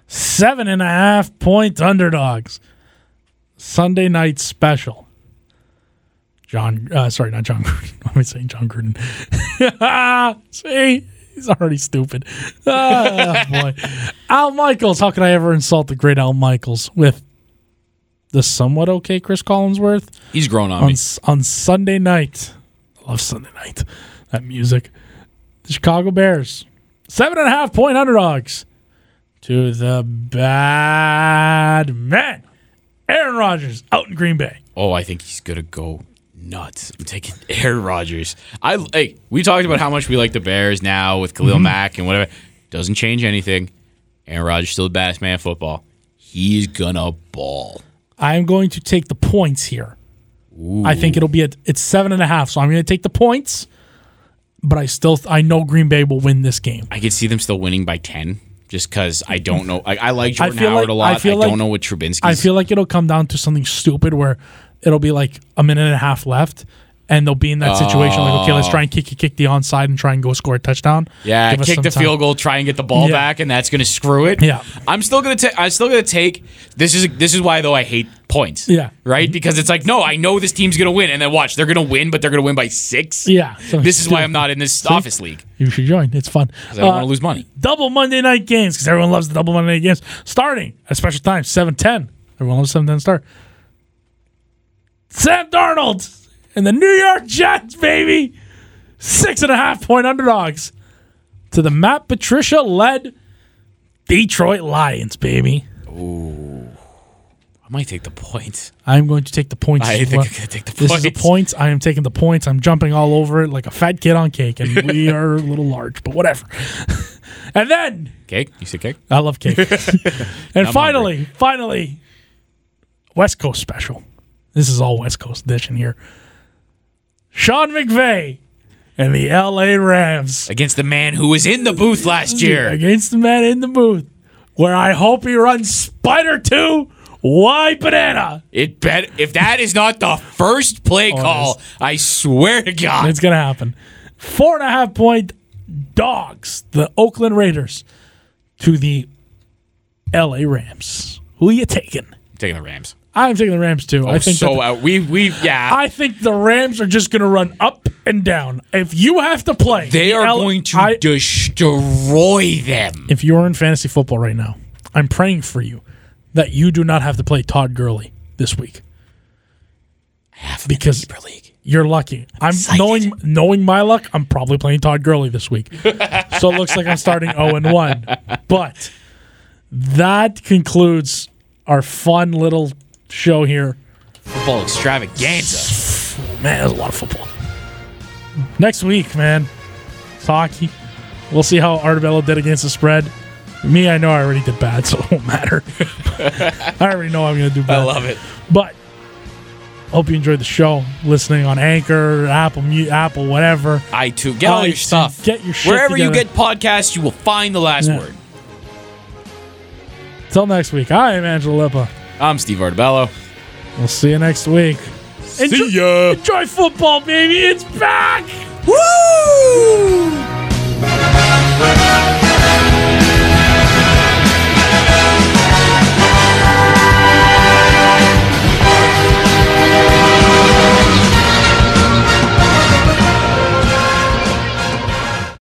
seven and a half point underdogs. Sunday night special. Jon, uh, sorry, not Jon Gruden. Why am I saying Jon Gruden? See, he's already stupid. Ah, boy, Al Michaels. How could I ever insult the great Al Michaels with the somewhat okay Chris Collinsworth? He's grown on on me. on Sunday night. I love Sunday night. That music. The Chicago Bears, seven and a half point underdogs to the bad man, Aaron Rodgers out in Green Bay. Oh, I think he's gonna go nuts. I'm taking Aaron Rodgers. I hey, we talked about how much we like the Bears now with Khalil Mm-hmm. Mack and whatever. Doesn't change anything. Aaron Rodgers still the baddest man in football. He's gonna ball. I am going to take the points here. I think it'll be at it's seven and a half, so I'm going to take the points. But I still I know Green Bay will win this game. I could see them still winning by ten, just because I don't know. Like I like Jordan feel Howard like- a I lot. I, feel don't like- know what Trubinsky. I feel like it'll come down to something stupid where it'll be like a minute and a half left, and they'll be in that situation like, okay, let's try and kick kick the onside and try and go score a touchdown. Yeah, Give kick the time. field goal, try and get the ball Yeah. back, and that's going to screw it. Yeah. I'm still going to take. I'm still going to take. This is this is why though I hate points. Yeah. right. Because it's like no, I know this team's going to win, and then watch, they're going to win, but they're going to win by six. Yeah, so This is why. I'm not in this office league You should join. It's fun. I don't Uh, want to lose money. double Monday night games because everyone loves the double Monday night games. Starting at special time, seven ten. Everyone loves seven ten start. Sam Darnold and the New York Jets, baby, six and a half point underdogs to the Matt Patricia led Detroit Lions, baby. Ooh. I might take the points. I'm going to take the points. I think well. I'm gonna take the This is the points. points. I am taking the points. I'm jumping all over it like a fat kid on cake, and we are a little large, but whatever. and then Cake? You said cake? I love cake. and finally, finally, West Coast special. This is all West Coast edition here. Sean McVay and the LA Rams Against the man who was in the booth last year. against the man in the booth, where I hope he runs Spider 2. Y banana? It bet if that is not the first play Oh, call, I swear to God. It's going to happen. Four and a half point dogs, the Oakland Raiders, to the LA Rams. Who are you taking? I'm taking the Rams. I'm taking the Rams too. I Oh, think so the- out. Uh, we we yeah. I think the Rams are just going to run up and down. If you have to play, they the are L- going to I- destroy them. if you are in fantasy football right now, I'm praying for you that you do not have to play Todd Gurley this week because League. you're lucky. I'm excited. knowing knowing my luck. I'm probably playing Todd Gurley this week, so it looks like I'm starting 0 and 1. But that concludes our fun little show here. Football extravaganza. Man, there's a lot of football. Next week, man, it's hockey. We'll see how Artebello did against the spread. Me, I know I already did bad, so it won't matter. I already know I'm going to do bad. I love it. But hope you enjoyed the show. Listening on Anchor, Apple, Apple, whatever. iTunes. Get all uh, your iTunes, stuff. get your shit Wherever you get podcasts, you will find the last Yeah. word. Till next week, I am Angelo Lippa. I'm Steve Artabello. We'll see you next week. Enjoy, See ya. enjoy football, baby. It's back. Woo!